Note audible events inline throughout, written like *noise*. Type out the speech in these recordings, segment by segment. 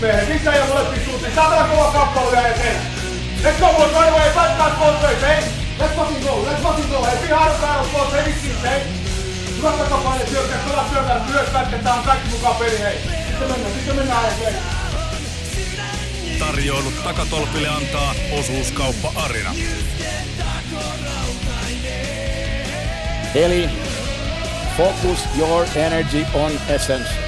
Meidän sisään ja molempiin suuntiin. Saatana kova kappale vielä eteen. Let's go boys, right away. Fight that both ways, hey. Let's fucking go, let's fucking go. Hey, be hard battle both hey, vittiin, hey. Hyvä takapaine syökkää, kova syökkää, myös pätketään kaikki mukaan peli, hei. Sitten mennään, sitten mennään, hei. Tarjoilut takatolpille antaa osuuskauppa Arina. Eli focus your energy on essence.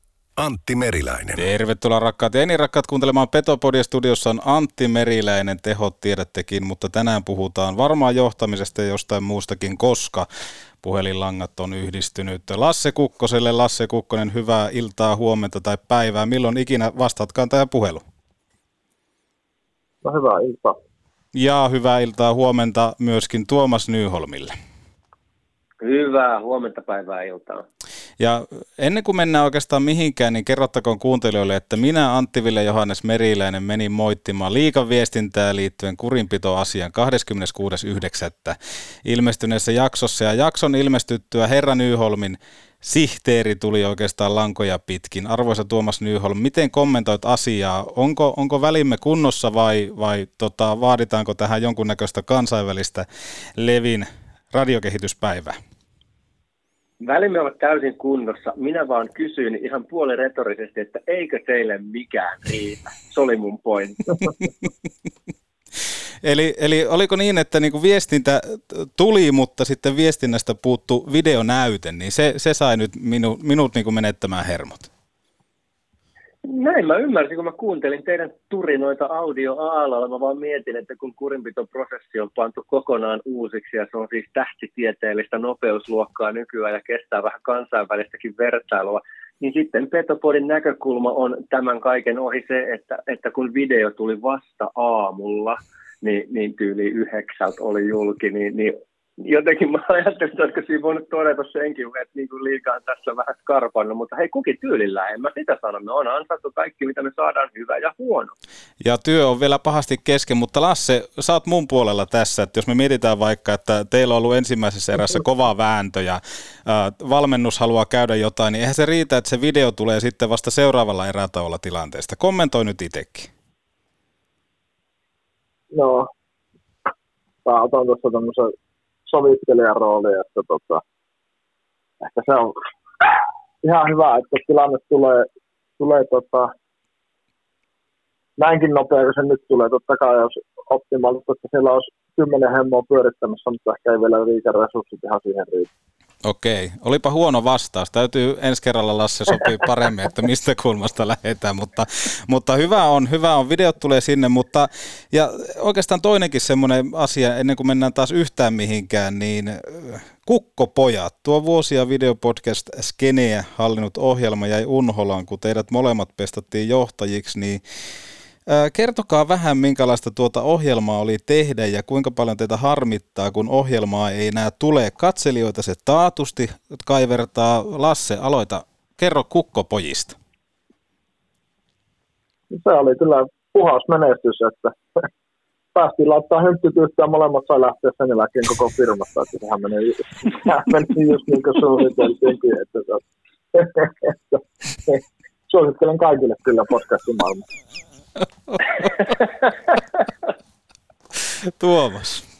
Antti Meriläinen. Tervetuloa rakkaat ja niin rakkaat kuuntelemaan Petopodia studiossa on Antti Meriläinen, tehot tiedättekin, mutta tänään puhutaan varmaan johtamisesta ja jostain muustakin, koska puhelinlangat on yhdistynyt Lasse Kukkoselle. Lasse Kukkonen, hyvää iltaa, huomenta tai päivää. Milloin ikinä vastaatkaan tähän puhelu? No hyvää iltaa. Ja hyvää iltaa, huomenta myöskin Tuomas Nyholmille. Hyvää huomenta päivää iltaa. Ja ennen kuin mennään oikeastaan mihinkään, niin kerrottakoon kuuntelijoille, että minä Antti Ville Johannes Meriläinen menin moittimaan liikan viestintää liittyen kurinpitoasian 26.9. ilmestyneessä jaksossa. Ja jakson ilmestyttyä Herra Nyholmin sihteeri tuli oikeastaan lankoja pitkin. Arvoisa Tuomas Nyholm, miten kommentoit asiaa? Onko, onko välimme kunnossa vai, vai tota, vaaditaanko tähän jonkunnäköistä kansainvälistä Levin radiokehityspäivää? Välimme ovat täysin kunnossa. Minä vaan kysyin ihan puolen retorisesti, että eikö teille mikään riitä. Se oli mun pointti. *laughs* Eli, eli oliko niin, että niinku viestintä tuli, mutta sitten viestinnästä puuttu videonäyte, niin se, se sai nyt minu, minut niinku menettämään hermot? Näin mä ymmärsin, kun mä kuuntelin teidän turinoita audio-aalalla. Mä vaan mietin, että kun kurinpitoprosessi on pantu kokonaan uusiksi ja se on siis tähtitieteellistä nopeusluokkaa nykyään ja kestää vähän kansainvälistäkin vertailua, niin sitten Petopodin näkökulma on tämän kaiken ohi se, että, että kun video tuli vasta aamulla, niin, niin tyyli yhdeksältä oli julki, niin, niin jotenkin mä ajattelin, että olisiko siinä voinut todeta senkin, että niin kuin liikaa on tässä vähän skarpannut, mutta hei kukin tyylillä, en mä sitä sano, me on ansattu kaikki, mitä me saadaan, hyvä ja huono. Ja työ on vielä pahasti kesken, mutta Lasse, sä oot mun puolella tässä, että jos me mietitään vaikka, että teillä on ollut ensimmäisessä erässä kova vääntö ja äh, valmennus haluaa käydä jotain, niin eihän se riitä, että se video tulee sitten vasta seuraavalla erätauolla tilanteesta. Kommentoi nyt itsekin. No, mä otan tuossa tämmöisen sovittelijan rooli, että tota, ehkä se on ihan hyvä, että tilanne tulee, tulee tota, näinkin nopea kuin se nyt tulee. Totta kai jos optimaalista, että siellä olisi kymmenen hemmoa pyörittämässä, mutta ehkä ei vielä riitä resurssit ihan siihen riitä. Okei, olipa huono vastaus. Täytyy ensi kerralla Lasse sopii paremmin, että mistä kulmasta lähdetään, mutta, mutta hyvä on, hyvä on, videot tulee sinne, mutta ja oikeastaan toinenkin semmoinen asia, ennen kuin mennään taas yhtään mihinkään, niin äh, Kukkopojat, tuo vuosia videopodcast Skeneä hallinnut ohjelma jäi unholaan, kun teidät molemmat pestattiin johtajiksi, niin Kertokaa vähän, minkälaista tuota ohjelmaa oli tehdä ja kuinka paljon teitä harmittaa, kun ohjelmaa ei enää tule. Katselijoita se taatusti kaivertaa. Lasse, aloita. Kerro kukkopojista. Se oli kyllä puhas menestys, että *laughs* päästiin laittaa ja molemmat sai lähteä sen jälkeen koko firmasta, että sehän meni, *laughs* meni just niin kuin suunniteltiinkin, että, että, että, *laughs* että suosittelen kaikille kyllä podcastin maailmassa. *laughs* Tuomas.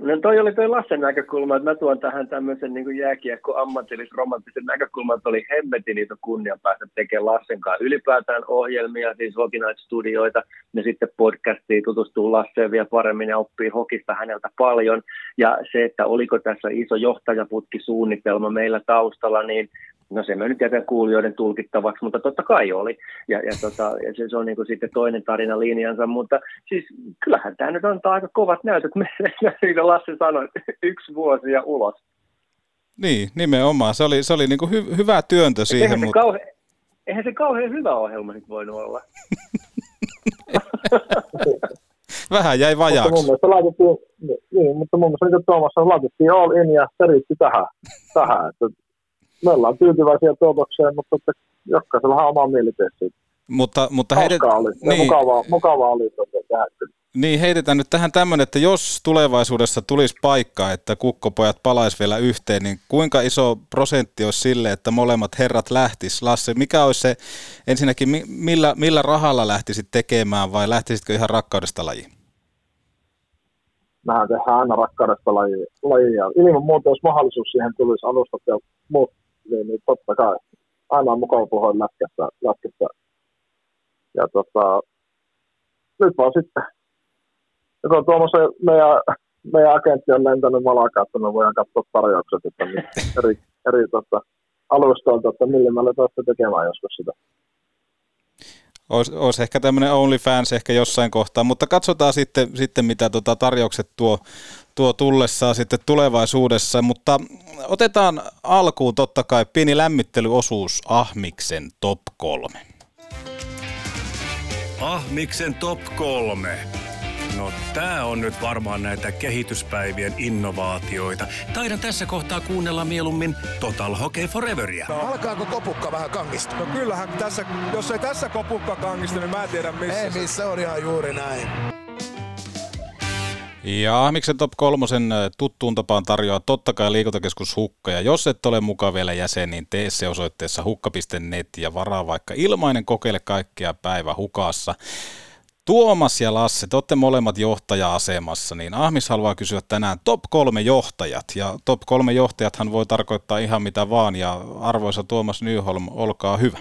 No toi oli toi Lassen näkökulma, että mä tuon tähän tämmöisen niin jääkiekko ammatillis-romanttisen näkökulman, että oli hemmetin niitä kunnia päästä tekemään Lassen kanssa ylipäätään ohjelmia, siis Hockey Night-studioita, ja sitten podcastiin tutustuu Lasseen vielä paremmin ja oppii hokista häneltä paljon. Ja se, että oliko tässä iso johtajaputkisuunnitelma meillä taustalla, niin No se me nyt jätän kuulijoiden tulkittavaksi, mutta totta kai oli. Ja, ja, tota, ja se, se on niin kuin sitten toinen tarina linjansa, mutta siis kyllähän tämä nyt antaa aika kovat näytöt *laughs* meille, niin kuin Lassi sanoi, yksi vuosi ja ulos. Niin, nimenomaan. Se oli, se oli niin kuin hy, hyvä työntö siihen. Eihän, mutta... se kauhe, eihän se kauhean hyvä ohjelma nyt voinut olla. *laughs* Vähän jäi vajaaksi. Mutta mun mielestä laitettiin, niin, mutta mun mielestä niin Tuomas laitettiin all in ja se riitti tähän. tähän että me ollaan tyytyväisiä tuotokseen, mutta että jokaisella on oma mielipide siitä. Mutta, mutta heidet... oli. Niin. Mukavaa, mukavaa oli tehdä Niin, heitetään nyt tähän tämmöinen, että jos tulevaisuudessa tulisi paikka, että kukkopojat palais vielä yhteen, niin kuinka iso prosentti olisi sille, että molemmat herrat lähtis? Lasse, mikä olisi se, ensinnäkin millä, millä rahalla lähtisit tekemään vai lähtisitkö ihan rakkaudesta lajiin? Mehän tehdään aina rakkaudesta lajia. Ilman muuta, jos mahdollisuus siihen tulisi alusta ja muut niin, niin totta kai aina on mukava puhua lätkästä, lätkästä. Ja tota, nyt vaan sitten, kun tuommoisen meidän, meidän agentti on lentänyt malakaan, että me voidaan katsoa tarjoukset, että eri, eri tota, alustoilta, että millä me tekemään joskus sitä. Olisi, olisi ehkä tämmöinen OnlyFans ehkä jossain kohtaa, mutta katsotaan sitten, sitten mitä tota tarjoukset tuo, tuo tullessaan sitten tulevaisuudessa. Mutta otetaan alkuun totta kai pieni lämmittelyosuus Ahmiksen top 3. Ahmiksen top 3. No tää on nyt varmaan näitä kehityspäivien innovaatioita. Taidan tässä kohtaa kuunnella mieluummin Total Hockey Foreveria. No, alkaako kopukka vähän kangista? No kyllähän tässä, jos ei tässä kopukka kangista, niin mä en tiedä missä. Ei missä, on ihan juuri näin. Ja miksi Top kolmosen tuttuun tapaan tarjoaa totta kai liikuntakeskus Hukka. Ja jos et ole mukaan vielä jäsen, niin tee se osoitteessa hukka.net ja varaa vaikka ilmainen kokeile kaikkia päivä hukassa. Tuomas ja Lasse, te olette molemmat johtaja-asemassa, niin Ahmis haluaa kysyä tänään top kolme johtajat. Ja top kolme johtajathan voi tarkoittaa ihan mitä vaan, ja arvoisa Tuomas Nyholm, olkaa hyvä.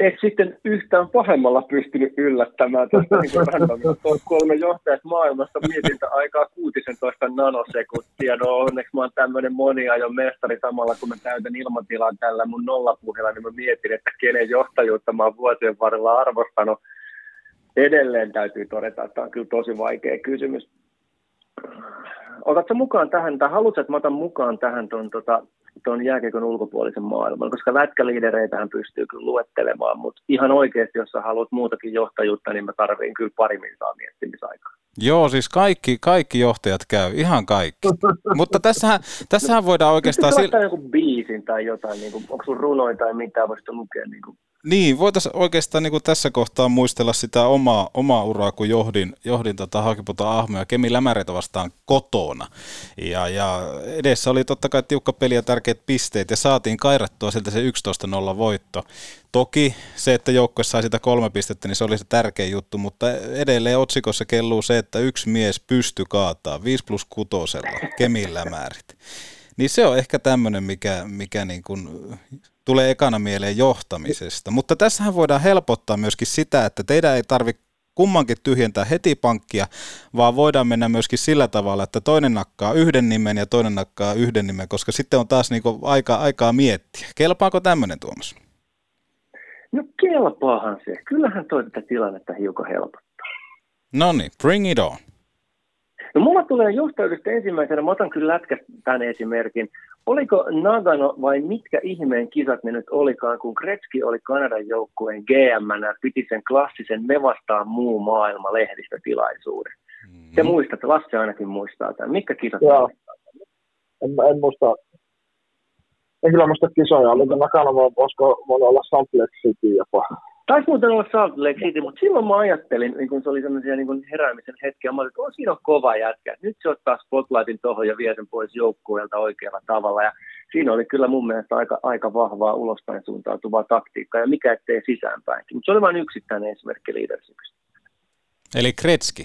Eikö sitten yhtään pahemmalla pystynyt yllättämään tästä niin kolme johtajat maailmasta mietintä aikaa 16 nanosekuntia. No onneksi mä oon tämmöinen moniajon mestari samalla, kun mä täytän ilmatilan tällä mun nollapuheella, niin mä mietin, että kenen johtajuutta mä oon vuosien varrella arvostanut edelleen täytyy todeta, että tämä on kyllä tosi vaikea kysymys. Otatko mukaan tähän, tai haluatko, että mä otan mukaan tähän tuon tota, ton jääkiekon ulkopuolisen maailman, koska lätkäliidereitähän pystyy kyllä luettelemaan, mutta ihan oikeasti, jos sä haluat muutakin johtajuutta, niin mä tarviin kyllä pari minsaa miettimisaikaa. Joo, siis kaikki, kaikki johtajat käy, ihan kaikki. Mutta tässähän, tässähän voidaan oikeastaan... Pystytkö joku biisin tai jotain, niin kuin, onko sun runoja tai mitä, voisit lukea niin kuin niin, voitaisiin oikeastaan niin kuin tässä kohtaa muistella sitä omaa, omaa uraa, kun johdin, johdin tota Hakiputa Ahmoja Kemi Lämäreitä vastaan kotona. Ja, ja edessä oli totta kai tiukka peli ja tärkeät pisteet, ja saatiin kairattua sieltä se 11-0 voitto. Toki se, että joukkue sai sitä kolme pistettä, niin se oli se tärkein juttu, mutta edelleen otsikossa kelluu se, että yksi mies pysty kaataa 5 plus 6 Kemin Lämärit. Niin se on ehkä tämmöinen, mikä, mikä niin kuin tulee ekana mieleen johtamisesta. Mutta tässähän voidaan helpottaa myöskin sitä, että teidän ei tarvitse kummankin tyhjentää heti pankkia, vaan voidaan mennä myöskin sillä tavalla, että toinen nakkaa yhden nimen ja toinen nakkaa yhden nimen, koska sitten on taas niinku aika, aikaa miettiä. Kelpaako tämmöinen Tuomas? No kelpaahan se. Kyllähän toi tätä tilannetta hiukan helpottaa. No niin, bring it on. No mulla tulee johtajuudesta ensimmäisenä, mä otan kyllä lätkä tämän esimerkin. Oliko Nagano vai mitkä ihmeen kisat ne nyt olikaan, kun Kretski oli Kanadan joukkueen gm piti sen klassisen Me vastaan muu maailma lehdistötilaisuuden. Mm-hmm. Te muistatte, Lasse ainakin muistaa tämän. Mitkä kisat Joo. En, en muista. En kyllä muista kisoja. Oliko Nagano, voisiko voinut olla Salt Lake City jopa. Taisi muuten olla Salt Lake City, mutta silloin mä ajattelin, niin kun se oli sellaisia niin kun heräämisen hetkiä, mä olin, että on siinä on kova jätkä. Nyt se ottaa spotlightin tuohon ja vie sen pois joukkueelta oikealla tavalla. Ja siinä oli kyllä mun mielestä aika, aika vahvaa ulospäin suuntautuvaa taktiikkaa ja mikä ettei sisäänpäinkin. Mutta se oli vain yksittäinen esimerkki leadershipistä. Eli Kretski?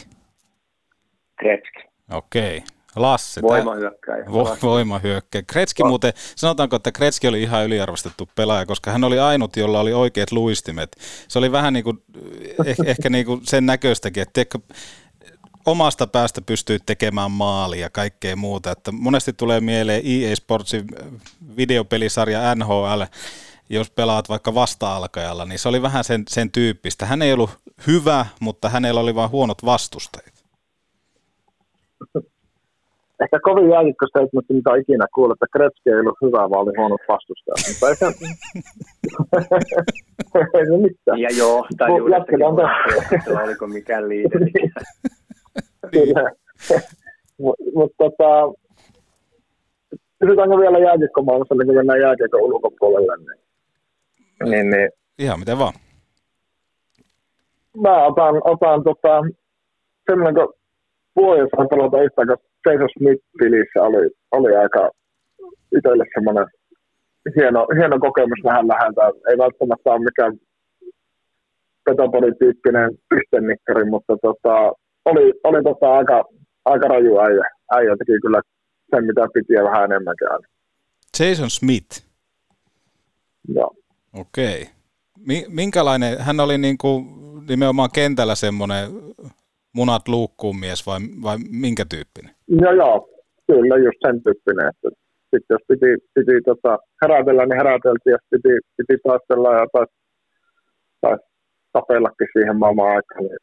Kretski. Okei. Lasse. Voimahyökkäjä. Vo, voimahyökkäjä. Kretski muuten, sanotaanko, että Kretski oli ihan yliarvostettu pelaaja, koska hän oli ainut, jolla oli oikeat luistimet. Se oli vähän niin kuin, eh, ehkä niin kuin sen näköistäkin, että tiedätkö, omasta päästä pystyy tekemään maalia ja kaikkea muuta. Että monesti tulee mieleen EA Sportsin videopelisarja NHL, jos pelaat vaikka vasta-alkajalla, niin se oli vähän sen, sen tyyppistä. Hän ei ollut hyvä, mutta hänellä oli vain huonot vastustajat. *laughs* Ehkä kovin jääkikko statement, mitä on ikinä kuullut, että Kretski ei ollut hyvä, vaan oli huonot vastustajat. Mutta ei se, *laughs* ei se mitään. Ja joo, tai juuri oliko mikään liideri. Kyllä. Mutta tota, kysytäänkö vielä jääkiekkomaailmassa, niin kun mennään jääkiekon ulkopuolelle, niin, niin, niin Ihan miten vaan. Mä otan, otan tota, semmoinen, kun vuodessa on pelata yhtään, kun Jason Smith-pilissä oli, oli aika itselle semmoinen hieno, hieno kokemus vähän läheltä. Ei välttämättä ole mikään petopodityyppinen pistennikkari, mutta tota, oli, oli tota aika, aika raju äijä. Äijä teki kyllä sen, mitä piti ja vähän enemmänkin aina. Jason Smith. Joo. Okei. Minkälainen, hän oli niin kuin nimenomaan kentällä semmoinen munat luukkuun mies vai, vai minkä tyyppinen? Joo, joo. Kyllä, just sen tyyppinen. Että sitten jos piti, piti tota, herätellä, niin heräteltiin, jos piti, piti taistella ja taisi tais tapellakin siihen maailman aikaan, niin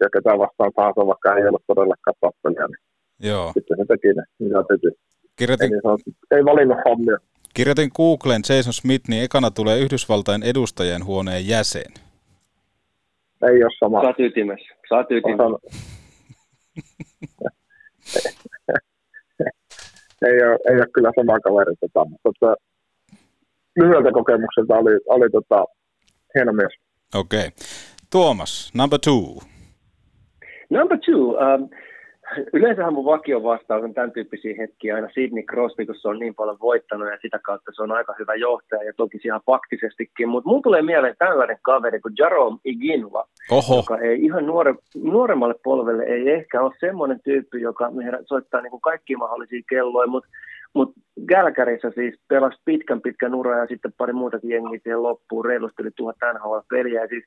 ja ketä vastaan tahansa, vaikka ei ollut todellakaan tappelia, niin Joo. sitten se teki ne, mitä teki. Kirjoitin, ei, niin ei valinnut hommia. Kirjoitin Googlen Jason Smith, niin ekana tulee Yhdysvaltain edustajien huoneen jäsen. Ei ole sama. Sä oot ytimessä. Sä oot ytimessä. *laughs* ei, ole, ei ole kyllä sama kaveri, tota, mutta tota, lyhyeltä kokemukselta oli, oli tota, hieno mies. Okei. Okay. Tuomas, number two. Number two. Um, *laughs* Yleensähän mun vakio vastaus on tämän tyyppisiä hetkiä aina Sidney Crosby, kun se on niin paljon voittanut ja sitä kautta se on aika hyvä johtaja ja toki ihan faktisestikin. Mutta mulla tulee mieleen tällainen kaveri kuin Jerome Iginla, Oho. joka ei ihan nuore, nuoremmalle polvelle ei ehkä ole semmoinen tyyppi, joka soittaa niin kuin kaikkia mahdollisia kelloja, mutta mutta Gälkärissä siis pelasi pitkän pitkän uraa ja sitten pari muutakin jengiä siihen loppuun, reilusti yli tuhat NHL-peliä. Siis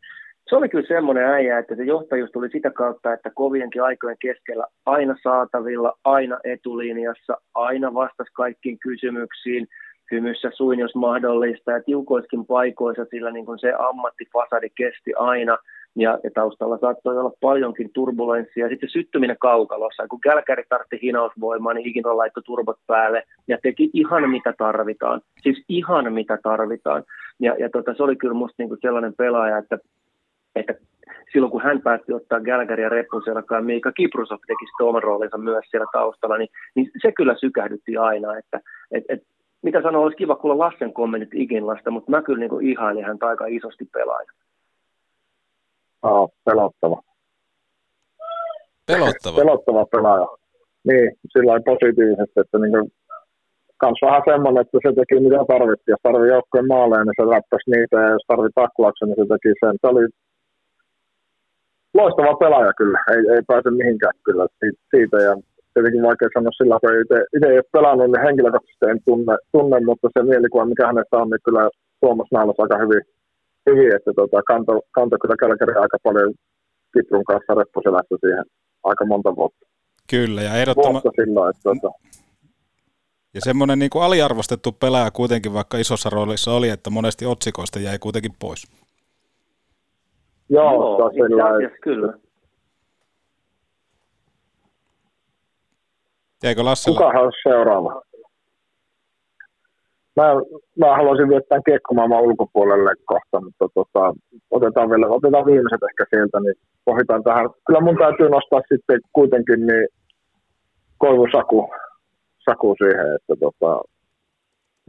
se oli kyllä semmoinen äijä, että se johtajuus tuli sitä kautta, että kovienkin aikojen keskellä aina saatavilla, aina etulinjassa, aina vastasi kaikkiin kysymyksiin, hymyssä suin jos mahdollista ja tiukoiskin paikoissa, sillä niin kuin se ammattifasadi kesti aina ja, ja taustalla saattoi olla paljonkin turbulenssia. Sitten syttyminen kaukalossa, kun Kälkäri tartti hinausvoimaa, niin ikinä laittoi turbot päälle ja teki ihan mitä tarvitaan. Siis ihan mitä tarvitaan. Ja, ja tota, se oli kyllä musta niin kuin sellainen pelaaja, että että silloin kun hän päätti ottaa Gallagheria reppuselkaan, Miika Kiprusov teki sitten oman roolinsa myös siellä taustalla, niin, niin se kyllä sykähdytti aina, että et, et, mitä sanoa, olisi kiva kuulla Lassen kommentit Iginlasta, mutta mä kyllä niin ihailin häntä aika isosti pelaaja. Oh, pelottava. Pelottava? Pelottava pelaaja. Niin, sillä positiivisesti, että niin kuin, kans vähän semmoinen, että se teki mitä tarvittiin. Jos tarvii joukkojen maaleja, niin se läppäsi niitä, ja jos tarvii taklauksen, niin se teki sen. Se oli loistava pelaaja kyllä, ei, ei pääse mihinkään kyllä siitä. Ja tietenkin vaikea sanoa sillä, kun itse, itse ei ole pelannut, niin henkilökohtaisesti en tunne, tunne, mutta se mielikuva, mikä hänestä on, niin kyllä Tuomas Naalas aika hyvin, hyvin että tota, kanto, kanto kyllä Kälkäri aika paljon Kiprun kanssa reppuselässä siihen aika monta vuotta. Kyllä, ja ehdottomasti... sillä, että, tota... Ja semmoinen niin kuin aliarvostettu pelaaja kuitenkin, vaikka isossa roolissa oli, että monesti otsikoista jäi kuitenkin pois. Joo, Joo sillä kyllä. Jäikö Lassella? Kuka olisi seuraava? Mä, mä haluaisin viettää kiekkomaailman ulkopuolelle kohta, mutta tota, otetaan, vielä, otetaan viimeiset ehkä sieltä, niin pohditaan tähän. Kyllä mun täytyy nostaa sitten kuitenkin niin Koivu Saku, Saku siihen, että tota,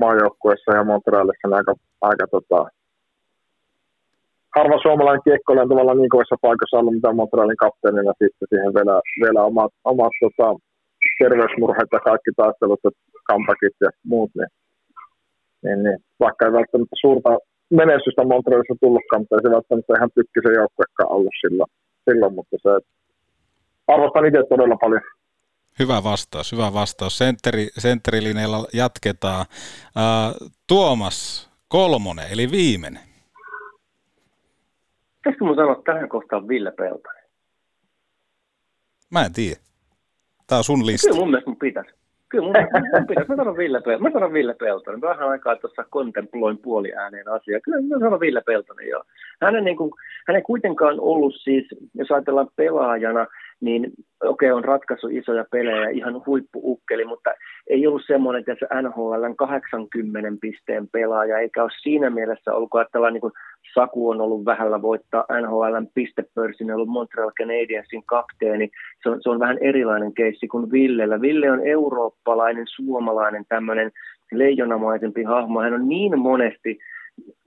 maajoukkuessa ja Montrealissa niin aika, aika tota, harva suomalainen kiekkoilija on tavallaan niin kovissa paikassa ollut, mitä Montrealin kapteenina sitten siihen vielä, vielä omat, omat tota, terveysmurheet ja kaikki taistelut, kampakit ja muut, niin, niin, niin, vaikka ei välttämättä suurta menestystä Montrealissa tullutkaan, mutta ei se välttämättä ihan tykkisen joukkuekaan ollut silloin, silloin mutta se arvostan itse todella paljon. Hyvä vastaus, hyvä vastaus. Sentteri, sentterilinjalla jatketaan. Uh, Tuomas Kolmonen, eli viimeinen. Pitäisikö mun sanoa tähän kohtaan Ville Peltonen? Mä en tiedä. Tää on sun lista. Kyllä mun mielestä mun pitäisi. Kyllä mun, mun pitäisi. Mä sanon Ville, Pel- mä sanon Ville Peltonen. Mä vähän aikaa tuossa kontemploin puoliääneen asiaa. Kyllä mä sanon Ville Peltonen, joo. Hän, niin kuin, hän ei kuitenkaan ollut siis, jos ajatellaan pelaajana, niin okei, okay, on ratkaisu isoja pelejä, ihan huippuukkeli, mutta ei ollut semmoinen, että se NHLn 80 pisteen pelaaja, eikä ole siinä mielessä ollut, kun ajatellaan niin kuin Saku on ollut vähällä voittaa NHLn pistepörssin, ollut Montreal Canadiensin kapteeni. Se on, se on vähän erilainen keissi kuin Villellä. Ville on eurooppalainen, suomalainen, tämmöinen leijonamaisempi hahmo. Hän on niin monesti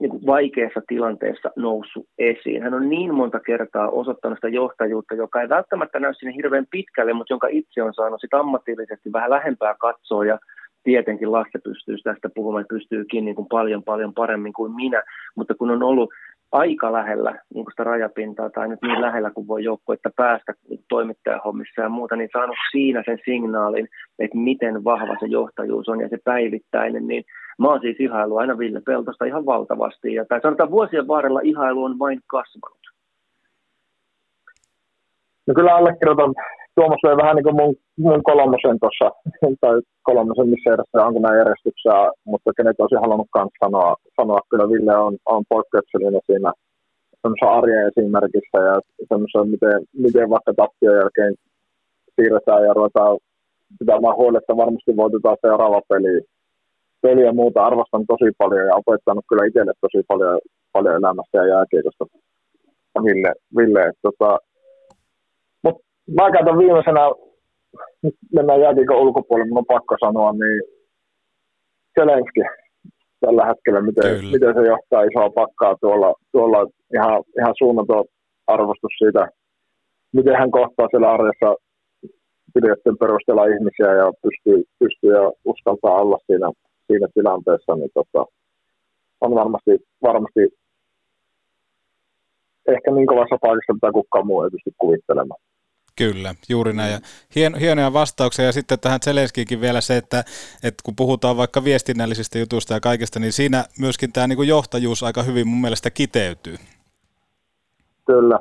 niin kuin vaikeassa tilanteessa noussut esiin. Hän on niin monta kertaa osoittanut sitä johtajuutta, joka ei välttämättä näy sinne hirveän pitkälle, mutta jonka itse on saanut sitä ammatillisesti vähän lähempää katsoa ja tietenkin Lasse pystyy tästä puhumaan, pystyykin niin kuin paljon paljon paremmin kuin minä, mutta kun on ollut aika lähellä niin sitä rajapintaa tai nyt niin lähellä kuin voi että päästä toimittajahommissa ja muuta, niin saanut siinä sen signaalin, että miten vahva se johtajuus on ja se päivittäinen, niin mä oon siis ihailu aina Ville Peltosta ihan valtavasti ja tai sanotaan vuosien varrella ihailu on vain kasvanut. No kyllä allekirjoitan Tuomas vei vähän niin kuin mun, mun kolmosen tuossa, tai kolmosen missä erässä onko nämä järjestyksessä, mutta kenet olisi halunnut sanoa, sanoa, kyllä Ville on, on poikkeuksellinen siinä semmoisessa arjen esimerkissä ja semmoisessa, miten, miten vaikka tappion jälkeen siirretään ja ruvetaan pitämään huolta, että varmasti voitetaan seuraava peli. Peli ja muuta arvostan tosi paljon ja opettanut kyllä itselle tosi paljon, paljon elämästä ja jääkiekosta Ville. Ville että tota, mä käytän viimeisenä, mennään jääkiekon ulkopuolelle, mun on pakko sanoa, niin Zelenski tällä hetkellä, miten, miten se johtaa isoa pakkaa tuolla, tuolla ihan, ihan suunnaton arvostus siitä, miten hän kohtaa siellä arjessa pidetteen perusteella ihmisiä ja pystyy, pystyy ja uskaltaa olla siinä, siinä tilanteessa, niin tota, on varmasti, varmasti ehkä niin kovassa paikassa, mitä kukaan muu ei pysty kuvittelemaan. Kyllä, juuri näin. Ja hien, hienoja vastauksia. Ja sitten tähän Zelenskiinkin vielä se, että, että kun puhutaan vaikka viestinnällisistä jutuista ja kaikesta, niin siinä myöskin tämä niin johtajuus aika hyvin mun mielestä kiteytyy. Kyllä,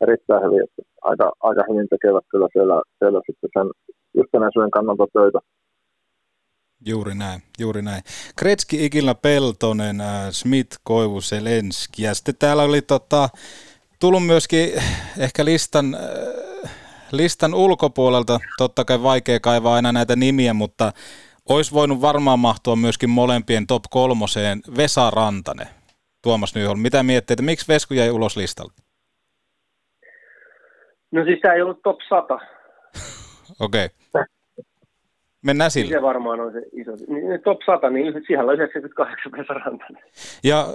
erittäin hyvin. Aika, aika hyvin tekevät kyllä siellä, siellä sitten sen yhtenäisyyden kannalta töitä. Juuri näin, juuri näin. Kretski, Ikilä, Peltonen, äh, Smith, Koivu, Selenski ja sitten täällä oli tota, tullut myöskin ehkä listan, äh, listan ulkopuolelta, totta kai vaikea kaivaa aina näitä nimiä, mutta olisi voinut varmaan mahtua myöskin molempien top kolmoseen Vesa Rantanen, Tuomas Nyholm. Mitä miettii, että miksi Vesku jäi ulos listalta? No siis tämä ei ollut top 100. Okei. Okay. Mennään sillä. Se varmaan on se iso. Niin, top 100, niin siellä on 98 Vesa Rantanen. Ja äh,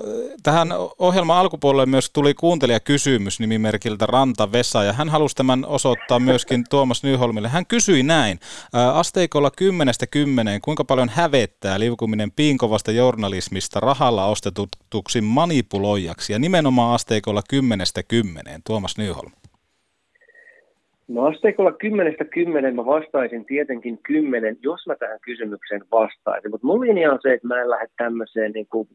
tähän ohjelman alkupuolelle myös tuli kuuntelijakysymys nimimerkiltä Ranta Vesa, ja hän halusi tämän osoittaa myöskin *laughs* Tuomas Nyholmille. Hän kysyi näin, äh, asteikolla 10 10, kuinka paljon hävettää liukuminen piinkovasta journalismista rahalla ostetuksi manipuloijaksi, ja nimenomaan asteikolla 10 10, Tuomas Nyholm. No asteikolla kymmenestä kymmenen mä vastaisin tietenkin kymmenen, jos mä tähän kysymykseen vastaisin. Mutta mun linja on se, että mä en lähde tämmöiseen niin kuin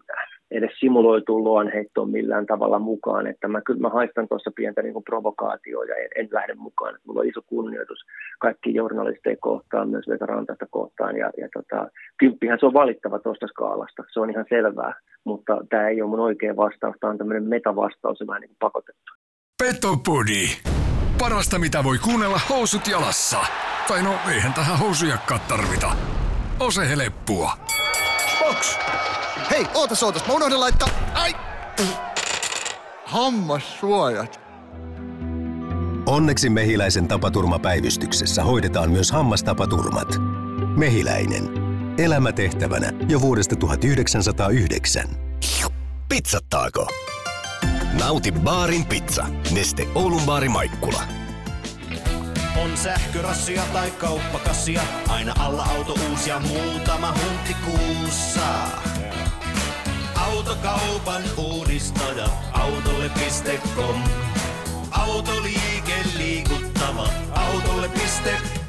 edes simuloituun luonheittoon millään tavalla mukaan. Että mä, kyllä mä haistan tuossa pientä niin kuin provokaatioa ja en, en lähde mukaan. Mulla on iso kunnioitus kaikki journalisteja kohtaan, myös Vesa Rantasta kohtaan. Ja, ja tota, kymppihän se on valittava tuosta skaalasta, se on ihan selvää. Mutta tämä ei ole mun oikea vastaus, tämä on tämmöinen metavastaus ja vähän niin pakotettu. Petopodi. Parasta mitä voi kuunnella housut jalassa. Tai no eihän tähän housujakkaa tarvita. Ose heleppua. Box! Hei, ootas ootas, mä unohdin laittaa... Ai! Hammassuojat. Onneksi Mehiläisen tapaturmapäivystyksessä hoidetaan myös hammastapaturmat. Mehiläinen. Elämätehtävänä jo vuodesta 1909. Pizzattaako? Nauti baarin pizza. Neste Oulun baari Maikkula. On sähkörassia tai kauppakassia, aina alla auto uusia muutama hunti kuussa. Autokaupan uudistaja, autolle.com. Autoliike liikuttava, autolle.com.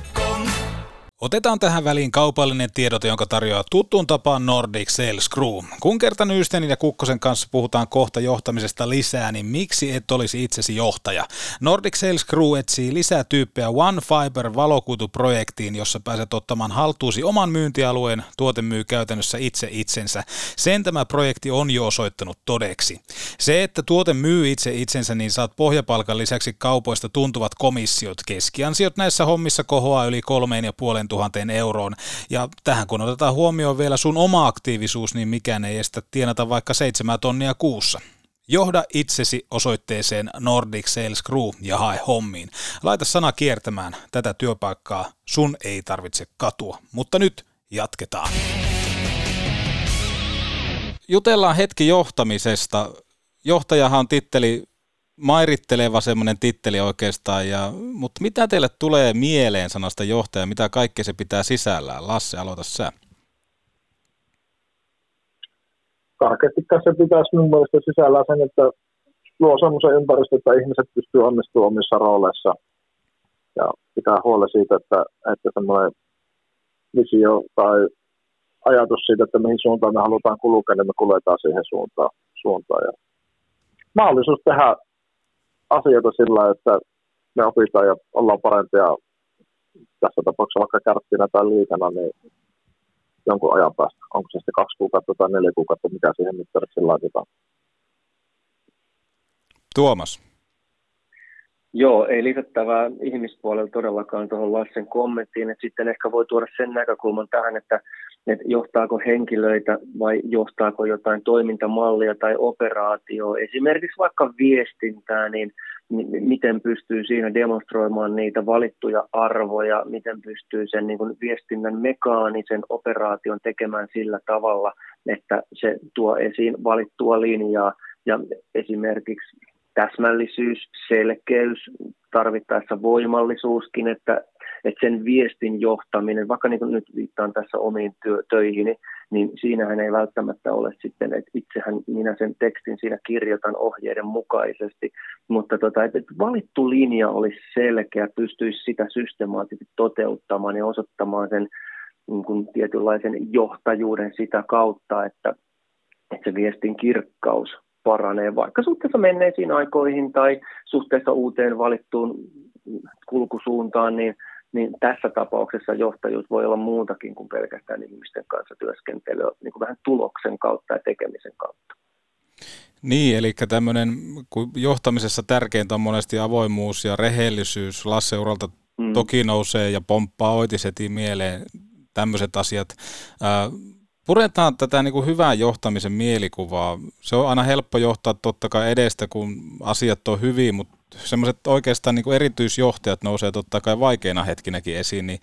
Otetaan tähän väliin kaupallinen tiedot, jonka tarjoaa tuttuun tapaan Nordic Sales Crew. Kun kerta Nyystenin ja Kukkosen kanssa puhutaan kohta johtamisesta lisää, niin miksi et olisi itsesi johtaja? Nordic Sales Crew etsii lisää tyyppejä One Fiber valokuituprojektiin, jossa pääset ottamaan haltuusi oman myyntialueen, tuote myy käytännössä itse itsensä. Sen tämä projekti on jo osoittanut todeksi. Se, että tuote myy itse itsensä, niin saat pohjapalkan lisäksi kaupoista tuntuvat komissiot. Keskiansiot näissä hommissa kohoaa yli kolmeen ja puolen tuhanteen euroon. Ja tähän kun otetaan huomioon vielä sun oma aktiivisuus, niin mikään ei estä tienata vaikka seitsemän tonnia kuussa. Johda itsesi osoitteeseen Nordic Sales Crew ja hae hommiin. Laita sana kiertämään tätä työpaikkaa, sun ei tarvitse katua. Mutta nyt jatketaan. Jutellaan hetki johtamisesta. Johtajahan on titteli mairitteleva semmoinen titteli oikeastaan, ja, mutta mitä teille tulee mieleen sanasta johtaja, mitä kaikkea se pitää sisällään? Lasse, aloita sä. Karkeasti se pitäisi mun mielestä sisällään sen, että luo semmoisen ympäristön, että ihmiset pystyy onnistumaan omissa rooleissa ja pitää huolta siitä, että, että semmoinen visio tai ajatus siitä, että mihin suuntaan me halutaan kulkea, niin me kuljetaan siihen suuntaan. suuntaan. Ja mahdollisuus tehdä asioita sillä, että me opitaan ja ollaan parempia tässä tapauksessa vaikka kärttinä tai liikana, niin jonkun ajan päästä. Onko se sitten kaksi kuukautta tai neljä kuukautta, mikä siihen mittariksi laitetaan. Tuomas. Joo, ei lisättävää ihmispuolella todellakaan tuohon Lassen kommenttiin, että sitten ehkä voi tuoda sen näkökulman tähän, että, että johtaako henkilöitä vai johtaako jotain toimintamallia tai operaatioa, esimerkiksi vaikka viestintää, niin miten pystyy siinä demonstroimaan niitä valittuja arvoja, miten pystyy sen niin kuin viestinnän mekaanisen operaation tekemään sillä tavalla, että se tuo esiin valittua linjaa. Ja esimerkiksi täsmällisyys, selkeys, tarvittaessa voimallisuuskin, että, että sen viestin johtaminen, vaikka niin kuin nyt viittaan tässä omiin työ, töihin, niin siinähän ei välttämättä ole sitten, että itsehän minä sen tekstin siinä kirjoitan ohjeiden mukaisesti, mutta tota, että valittu linja olisi selkeä, pystyisi sitä systemaattisesti toteuttamaan ja osoittamaan sen niin kuin tietynlaisen johtajuuden sitä kautta, että, että se viestin kirkkaus paranee vaikka suhteessa menneisiin aikoihin tai suhteessa uuteen valittuun kulkusuuntaan, niin, niin tässä tapauksessa johtajuus voi olla muutakin kuin pelkästään ihmisten kanssa työskentelyä niin kuin vähän tuloksen kautta ja tekemisen kautta. Niin, eli tämmöinen, kun johtamisessa tärkeintä on monesti avoimuus ja rehellisyys. Lasse Uralta mm. toki nousee ja pomppaa oitis heti mieleen tämmöiset asiat. Äh, puretaan tätä niin kuin hyvää johtamisen mielikuvaa. Se on aina helppo johtaa totta kai edestä, kun asiat on hyvin, mutta semmoiset oikeastaan niin kuin erityisjohtajat nousee totta kai vaikeina hetkinäkin esiin, niin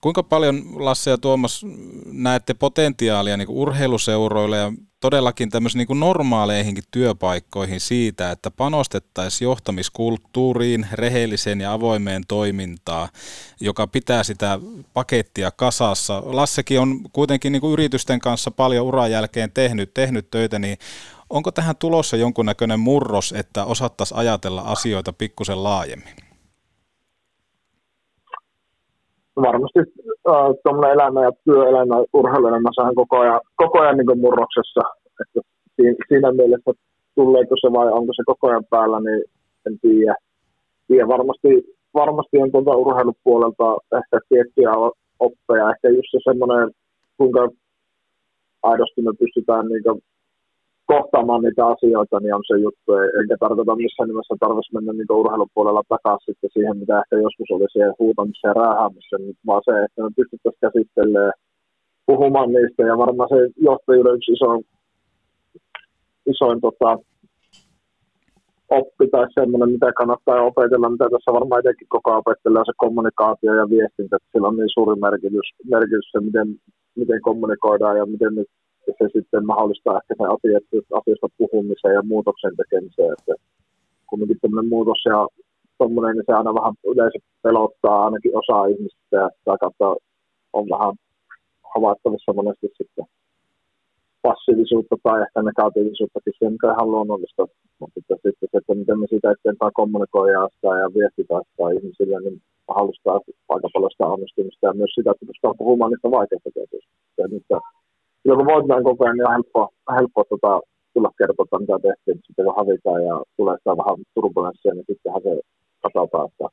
kuinka paljon Lasse ja Tuomas näette potentiaalia niin kuin urheiluseuroille ja todellakin tämmöisiin niin kuin normaaleihinkin työpaikkoihin siitä, että panostettaisiin johtamiskulttuuriin, rehelliseen ja avoimeen toimintaan, joka pitää sitä pakettia kasassa. Lassekin on kuitenkin niin kuin yritysten kanssa paljon uran jälkeen tehnyt, tehnyt töitä, niin onko tähän tulossa jonkunnäköinen murros, että osattaisiin ajatella asioita pikkusen laajemmin? varmasti äh, tuommoinen elämä ja työelämä, urheiluelämässä on koko ajan, koko ajan niin murroksessa. Että siinä, mielessä tuleeko se vai onko se koko ajan päällä, niin en tiedä. tiedä. Varmasti, varmasti on tuolta urheilupuolelta ehkä tiettyjä oppeja. Ehkä just se semmoinen, kuinka aidosti me pystytään niin kohtaamaan niitä asioita, niin on se juttu. Enkä tarkoita missään nimessä tarvitsisi mennä niin urheilupuolella takaisin siihen, mitä ehkä joskus oli siihen huutamissa ja räähäämissä, vaan se, että me pystyttäisiin käsittelemään puhumaan niistä. Ja varmaan se johtajuuden yksi iso, isoin tota, oppi tai semmoinen, mitä kannattaa opetella, mitä tässä varmaan itsekin koko ajan opettelee, se kommunikaatio ja viestintä, sillä on niin suuri merkitys, merkitys se, miten, miten kommunikoidaan ja miten nyt se sitten mahdollistaa ehkä sen asiasta, asiasta puhumiseen ja muutoksen tekemiseen. Että kuitenkin tämmöinen muutos ja tommonen, niin se aina vähän yleensä pelottaa ainakin osaa ihmistä ja sitä kautta on vähän havaittavissa monesti sitten passiivisuutta tai ehkä negatiivisuuttakin siihen, mikä ihan luonnollista. Mutta sitten, se, että miten me siitä eteenpäin kommunikoidaan sitä ja viestitään sitä ihmisille, niin halustaa aika paljon sitä onnistumista ja myös sitä, että pystytään puhumaan niistä vaikeista tietysti. Ja niistä, silloin kun voitetaan koko ajan, niin on helppo, helppo tota, tulla kertoa, mitä tehtiin, sitten kun hävitään ja tulee sitä vähän turbulenssia, niin sittenhän se katsotaan, että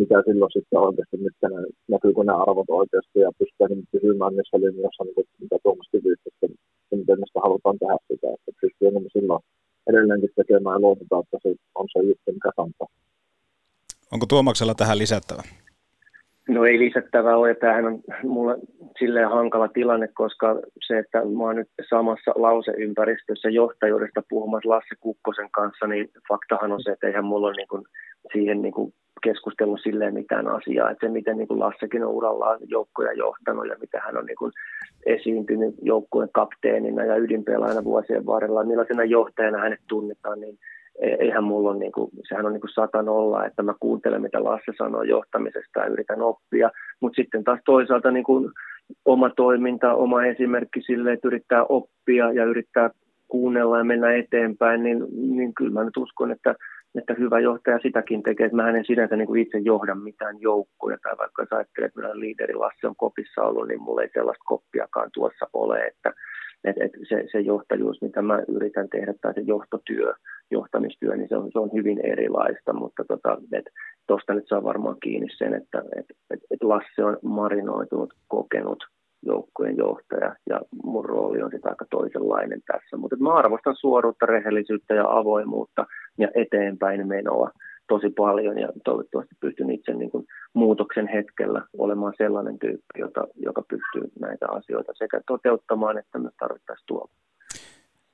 mitä silloin sitten oikeasti, mitkä ne, näkyykö ne arvot oikeasti ja pystytään niin pysymään niissä linjoissa, niin kuin, mitä Tuomaskin viittasi, että miten me sitä halutaan tehdä sitä, että pystyy niin silloin edelleenkin tekemään ja luotetaan, että se on se juttu, mikä kantaa. Onko Tuomaksella tähän lisättävä? No ei lisättävää ole, tämähän on mulle silleen hankala tilanne, koska se, että mä oon nyt samassa lauseympäristössä johtajuudesta puhumassa Lasse Kukkosen kanssa, niin faktahan on se, että eihän mulla ole niin kuin siihen niin kuin keskustellut silleen mitään asiaa, että se miten niin kuin Lassekin on urallaan joukkoja johtanut ja mitä hän on niin kuin esiintynyt joukkueen kapteenina ja ydinpelaajana vuosien varrella, millaisena johtajana hänet tunnetaan, niin eihän mulla ole, niin kuin, sehän on niin kuin satan olla, että mä kuuntelen, mitä Lasse sanoo johtamisesta ja yritän oppia, mutta sitten taas toisaalta niin kuin oma toiminta, oma esimerkki sille, että yrittää oppia ja yrittää kuunnella ja mennä eteenpäin, niin, niin kyllä mä nyt uskon, että, että hyvä johtaja sitäkin tekee, että mä en sinänsä niin kuin itse johda mitään joukkoja, tai vaikka jos ajattelee, että meidän liideri Lasse on kopissa ollut, niin mulla ei sellaista koppiakaan tuossa ole, että, et, et se, se johtajuus, mitä mä yritän tehdä, tai se johtotyö, johtamistyö, niin se on, se on hyvin erilaista, mutta tota, nyt saa varmaan kiinni sen, että et, et, et Lasse on marinoitunut, kokenut joukkueen johtaja ja mun rooli on sitten aika toisenlainen tässä. Mutta mä arvostan suoruutta, rehellisyyttä ja avoimuutta ja eteenpäin menoa tosi paljon ja toivottavasti pystyn itse niin kuin muutoksen hetkellä olemaan sellainen tyyppi, jota, joka pystyy näitä asioita sekä toteuttamaan että myös tarvittaisiin tuomaan.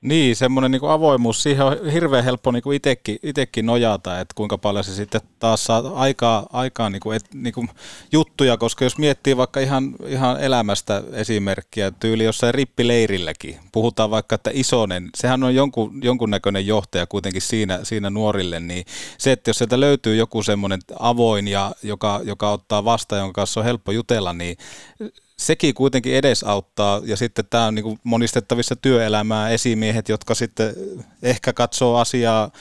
Niin, semmoinen niin avoimuus, siihen on hirveän helppo niin kuin itekin, itekin nojata, että kuinka paljon se sitten taas saa aikaa, aikaa niin kuin, et, niin kuin juttuja, koska jos miettii vaikka ihan, ihan elämästä esimerkkiä, tyyli jossain rippileirilläkin, puhutaan vaikka, että isonen, sehän on jonkun, jonkunnäköinen johtaja kuitenkin siinä, siinä nuorille, niin se, että jos sieltä löytyy joku semmoinen avoin, ja, joka, joka ottaa vastaan, jonka kanssa on helppo jutella, niin sekin kuitenkin edesauttaa, ja sitten tämä on niin monistettavissa työelämää esimiehet, jotka sitten ehkä katsoo asiaa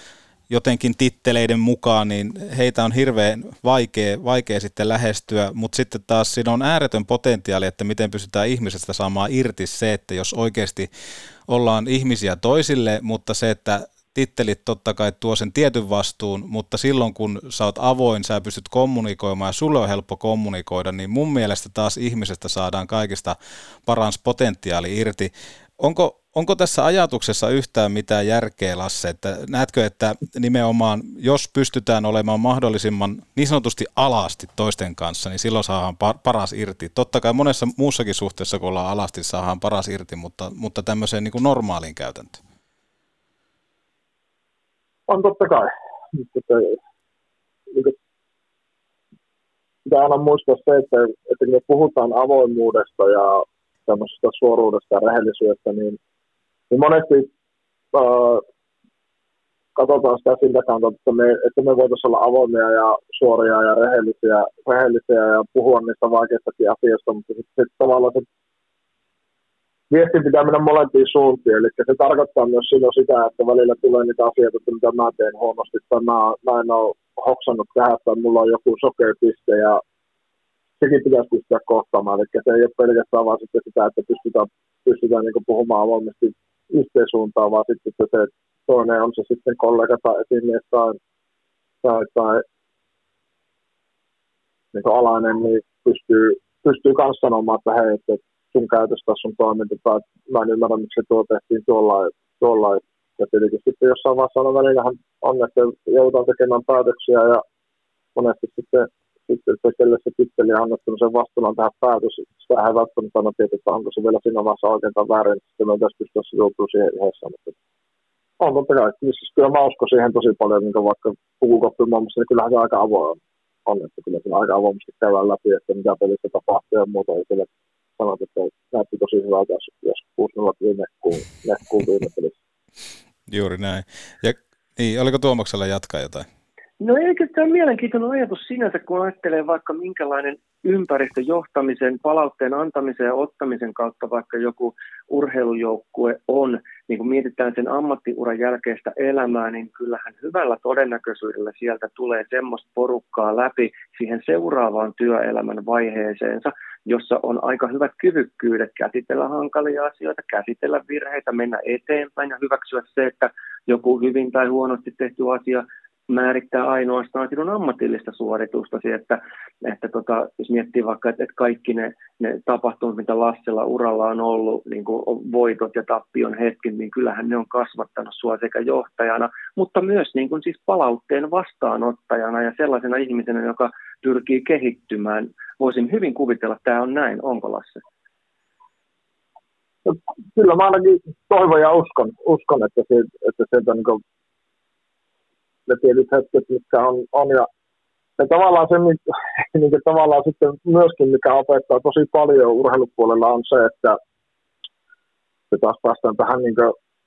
jotenkin titteleiden mukaan, niin heitä on hirveän vaikea, vaikea sitten lähestyä, mutta sitten taas siinä on ääretön potentiaali, että miten pystytään ihmisestä saamaan irti se, että jos oikeasti ollaan ihmisiä toisille, mutta se, että tittelit totta kai tuo sen tietyn vastuun, mutta silloin kun sä oot avoin, sä pystyt kommunikoimaan ja sulle on helppo kommunikoida, niin mun mielestä taas ihmisestä saadaan kaikista paras potentiaali irti. Onko, onko tässä ajatuksessa yhtään mitään järkeä, Lasse? Että näetkö, että nimenomaan jos pystytään olemaan mahdollisimman niin sanotusti alasti toisten kanssa, niin silloin saadaan paras irti. Totta kai monessa muussakin suhteessa, kun ollaan alasti, saadaan paras irti, mutta, mutta tämmöiseen niin kuin normaaliin käytäntöön. On totta kai. Mutta, niin pitää aina muistaa se, että, että kun puhutaan avoimuudesta ja tämmöisestä suoruudesta ja rehellisyydestä, niin, niin monesti äh, katsotaan sitä siltä kannalta, että me, että me voitaisiin olla avoimia ja suoria ja rehellisiä, rehellisiä ja puhua niistä vaikeistakin asioista, mutta sitten sit tavallaan se viestin pitää mennä molempiin suuntiin, eli se tarkoittaa myös silloin sitä, että välillä tulee niitä asioita, että mitä mä teen huonosti, tai mä, mä en ole hoksannut tähän, tai mulla on joku sokeapiste, ja sekin pitäisi pystyä kohtaamaan, eli se ei ole pelkästään vaan sitten sitä, että pystytään, pystytään niin puhumaan avoimesti yhteen suuntaan, vaan sitten että se toinen on se sitten kollega tai esimies tai, tai, tai niin alainen, niin pystyy, pystyy myös sanomaan, että hei, että sun käytöstä, sun toiminta, tai mä en ymmärrä, miksi se tuo tehtiin tuolla, tuolla. Ja tietenkin sitten jossain vaiheessa on välillähän on, että joudutaan tekemään päätöksiä ja monesti sitten, sitten se, kelle se titteli on annettu sen vastuun tähän päätös, sitä ei välttämättä aina tiedä, että onko se vielä siinä vaiheessa oikein tai väärin, sitten me tässä pystyä joutuu siihen yhdessä. Mutta on totta kai, siis kyllä mä uskon siihen tosi paljon, niin vaikka pukukoppi muun niin kyllähän se aika avoin on, että kyllä se aika avoimesti käydään läpi, että mitä pelissä tapahtuu ja muuta, ei siellä sanot, että näytti tosi hyvältä, jos 6-0 tuli nekkuun, nekkuun viime pelissä. Juuri näin. Ja niin, oliko Tuomaksella jatkaa jotain? No eikö tämä on mielenkiintoinen ajatus sinänsä, kun ajattelee vaikka minkälainen ympäristö johtamisen, palautteen antamisen ja ottamisen kautta vaikka joku urheilujoukkue on, niin kun mietitään sen ammattiuran jälkeistä elämää, niin kyllähän hyvällä todennäköisyydellä sieltä tulee semmoista porukkaa läpi siihen seuraavaan työelämän vaiheeseensa, jossa on aika hyvät kyvykkyydet käsitellä hankalia asioita, käsitellä virheitä, mennä eteenpäin ja hyväksyä se, että joku hyvin tai huonosti tehty asia määrittää ainoastaan sinun ammatillista suoritustasi, että, että tota, jos miettii vaikka, että, että kaikki ne, ne tapahtumat, mitä Lassella uralla on ollut, niin kuin voitot ja tappion hetki, niin kyllähän ne on kasvattanut sua sekä johtajana, mutta myös niin kuin siis palautteen vastaanottajana ja sellaisena ihmisenä, joka pyrkii kehittymään. Voisin hyvin kuvitella, että tämä on näin. Onko Lasse? No, kyllä mä ainakin toivon ja uskon, uskon että, se, että sieltä niin ne tietyt hetket, mitkä on, on ja, ja tavallaan se, *laughs* niin kuin tavallaan sitten myöskin, mikä opettaa tosi paljon urheilupuolella on se, että se taas päästään tähän niin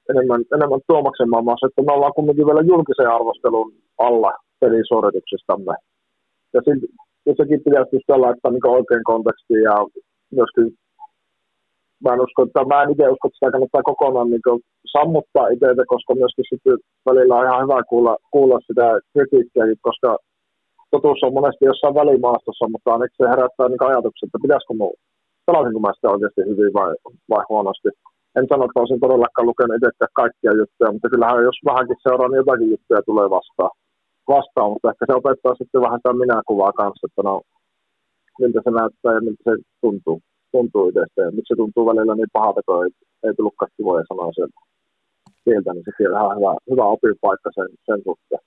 enemmän, enemmän Tuomaksen maailmassa, että me ollaan kumminkin vielä julkisen arvostelun alla pelisuorituksistamme. Ja, sit, ja sekin pitäisi pystyä laittaa niin oikein kontekstiin ja myöskin mä en usko, että mä en itse usko, että sitä kannattaa kokonaan niin sammuttaa itseä, koska myöskin sitten välillä on ihan hyvä kuulla, kuulla sitä kritiikkiä, koska totuus on monesti jossain välimaastossa, mutta ainakin se herättää niin ajatuksia, että pitäisikö mun, pelasinko mä sitä oikeasti hyvin vai, vai huonosti. En sano, että olisin todellakaan lukenut itse kaikkia juttuja, mutta kyllähän jos vähänkin seuraa, niin jotakin juttuja tulee vastaan. Vastaan mutta ehkä se opettaa sitten vähän sitä minäkuvaa kanssa, että no, miltä se näyttää ja miltä se tuntuu tuntuu itsestä. Ja miksi se tuntuu välillä niin pahalta, kun ei, ei tullutkaan kivoja sanoa sieltä, sieltä niin se on ihan hyvä, hyvä opipaikka sen, sen suhteen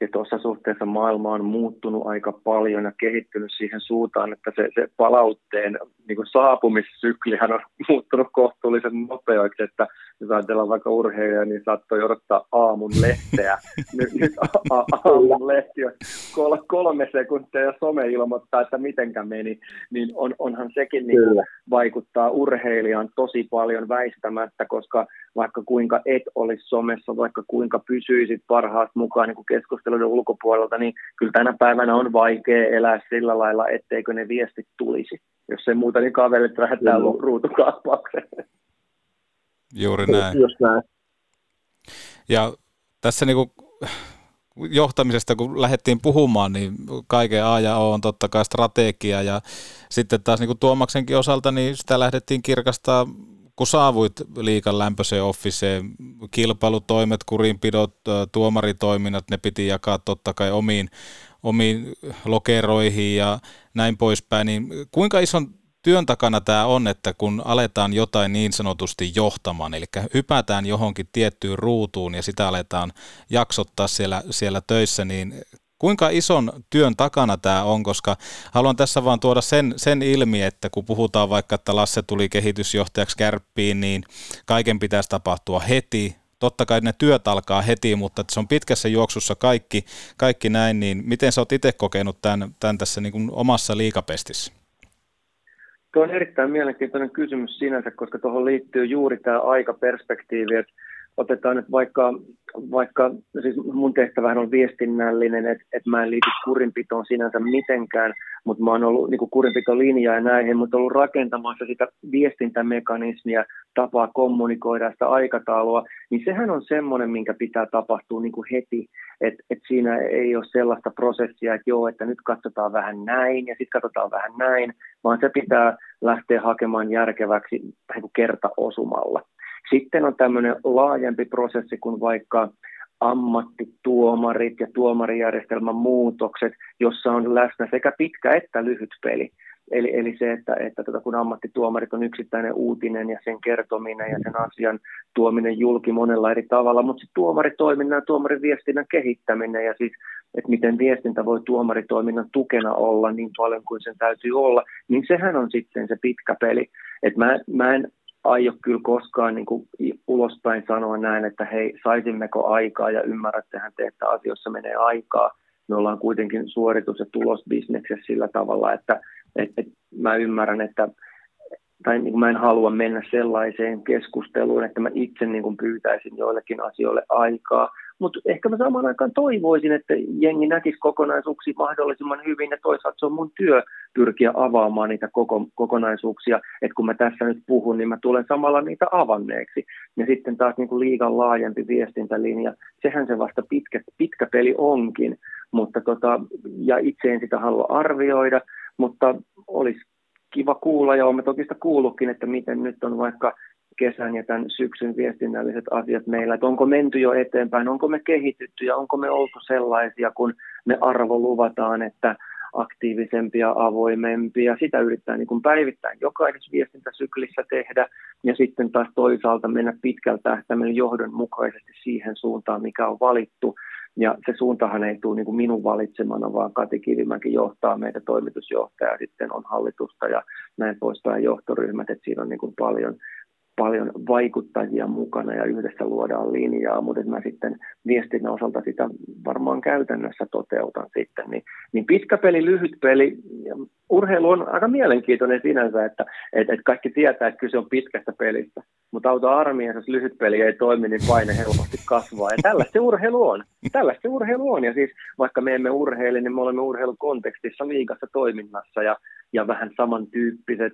ja tuossa suhteessa maailma on muuttunut aika paljon ja kehittynyt siihen suuntaan, että se, se palautteen niin kuin saapumissyklihän on *laughs* muuttunut kohtuullisen nopeaksi, että jos ajatellaan vaikka urheilija, niin saattoi odottaa aamun lehteä. *laughs* Nyt, nyt a, a, aamun lehti on kol, kolme sekuntia ja some ilmoittaa, että mitenkä meni, niin on, onhan sekin niin kuin, vaikuttaa urheilijaan tosi paljon väistämättä, koska vaikka kuinka et olisi somessa, vaikka kuinka pysyisit parhaat mukaan niin keskustelujen ulkopuolelta, niin kyllä tänä päivänä on vaikea elää sillä lailla, etteikö ne viestit tulisi. Jos ei muuta, niin kaverit lähettää mm. ruutukaappaukseen. Juuri näin. Just näin. Ja tässä niin kuin johtamisesta, kun lähdettiin puhumaan, niin kaiken A ja O on totta kai strategia ja sitten taas niin kuin Tuomaksenkin osalta, niin sitä lähdettiin kirkastaa kun saavuit liikan lämpöiseen officeen, kilpailutoimet, kurinpidot, tuomaritoiminnat, ne piti jakaa totta kai omiin, omiin lokeroihin ja näin poispäin, niin kuinka ison työn takana tämä on, että kun aletaan jotain niin sanotusti johtamaan, eli hypätään johonkin tiettyyn ruutuun ja sitä aletaan jaksottaa siellä, siellä töissä, niin Kuinka ison työn takana tämä on, koska haluan tässä vaan tuoda sen, sen ilmi, että kun puhutaan vaikka, että Lasse tuli kehitysjohtajaksi kärppiin, niin kaiken pitäisi tapahtua heti. Totta kai ne työt alkaa heti, mutta se on pitkässä juoksussa kaikki, kaikki näin, niin miten sä oot itse kokenut tämän, tämän tässä niin kuin omassa liikapestissä? Tuo on erittäin mielenkiintoinen kysymys sinänsä, koska tuohon liittyy juuri tämä aikaperspektiivi, että otetaan nyt vaikka, vaikka siis mun tehtävähän on viestinnällinen, että, että mä en liity kurinpitoon sinänsä mitenkään, mutta mä oon ollut niin kurinpitolinjaa ja näihin, mutta ollut rakentamassa sitä viestintämekanismia, tapaa kommunikoida sitä aikataulua, niin sehän on semmoinen, minkä pitää tapahtua niin kuin heti, että et siinä ei ole sellaista prosessia, että joo, että nyt katsotaan vähän näin ja sitten katsotaan vähän näin, vaan se pitää lähteä hakemaan järkeväksi niin kertaosumalla. Sitten on tämmöinen laajempi prosessi kuin vaikka ammattituomarit ja tuomarijärjestelmän muutokset, jossa on läsnä sekä pitkä että lyhyt peli. Eli, eli se, että, että tota, kun ammattituomarit on yksittäinen uutinen ja sen kertominen ja sen asian tuominen julki monella eri tavalla, mutta sitten tuomaritoiminnan ja tuomariviestinnän kehittäminen ja siis, että miten viestintä voi tuomaritoiminnan tukena olla niin paljon kuin sen täytyy olla, niin sehän on sitten se pitkä peli. Et mä, mä en aio kyllä koskaan niin kuin ulospäin sanoa näin, että hei, saisimmeko aikaa ja ymmärrättehän te, että asioissa menee aikaa. Me ollaan kuitenkin suoritus- ja tulosbisneksessä sillä tavalla, että et, et mä ymmärrän, että tai niin kuin mä en halua mennä sellaiseen keskusteluun, että mä itse niin kuin pyytäisin joillekin asioille aikaa, mutta ehkä mä samaan aikaan toivoisin, että jengi näkisi kokonaisuuksia mahdollisimman hyvin ja toisaalta se on mun työ pyrkiä avaamaan niitä koko, kokonaisuuksia, että kun mä tässä nyt puhun, niin mä tulen samalla niitä avanneeksi. Ja sitten taas niin kuin liigan laajempi viestintälinja, sehän se vasta pitkä, pitkä peli onkin, mutta tota, ja itse en sitä halua arvioida, mutta olisi kiva kuulla, ja olemme toki sitä kuullutkin, että miten nyt on vaikka kesän ja tämän syksyn viestinnälliset asiat meillä, että onko menty jo eteenpäin, onko me kehitytty ja onko me oltu sellaisia, kun me arvo luvataan, että aktiivisempia, avoimempia. Sitä yrittää niin kuin päivittäin jokaisessa viestintäsyklissä tehdä ja sitten taas toisaalta mennä pitkältä tähtäimellä johdonmukaisesti siihen suuntaan, mikä on valittu. Ja se suuntahan ei tule niin kuin minun valitsemana, vaan Kati Kivimäki johtaa meitä toimitusjohtaja, sitten on hallitusta ja näin poispäin johtoryhmät, että siinä on niin kuin paljon paljon vaikuttajia mukana ja yhdessä luodaan linjaa, mutta mä sitten viestinnän osalta sitä varmaan käytännössä toteutan sitten. Niin, niin pitkä peli, lyhyt peli, urheilu on aika mielenkiintoinen sinänsä, että että että kaikki tietää, että kyse on pitkästä pelistä, mutta auto armiassa, jos lyhyt peli ei toimi, niin paine helposti kasvaa. Ja tällaista se urheilu on. Tällaista se urheilu on. Ja siis vaikka me emme urheile, niin me olemme urheilukontekstissa liikassa toiminnassa ja, ja vähän samantyyppiset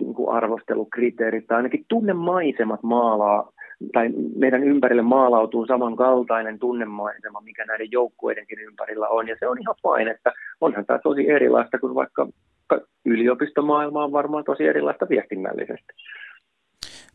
niin kuin arvostelukriteerit tai ainakin tunnemaisemat maalaa tai meidän ympärille maalautuu samankaltainen tunnemaisema, mikä näiden joukkueidenkin ympärillä on. Ja se on ihan fine, että onhan tämä tosi erilaista kuin vaikka yliopistomaailma on varmaan tosi erilaista viestinnällisesti.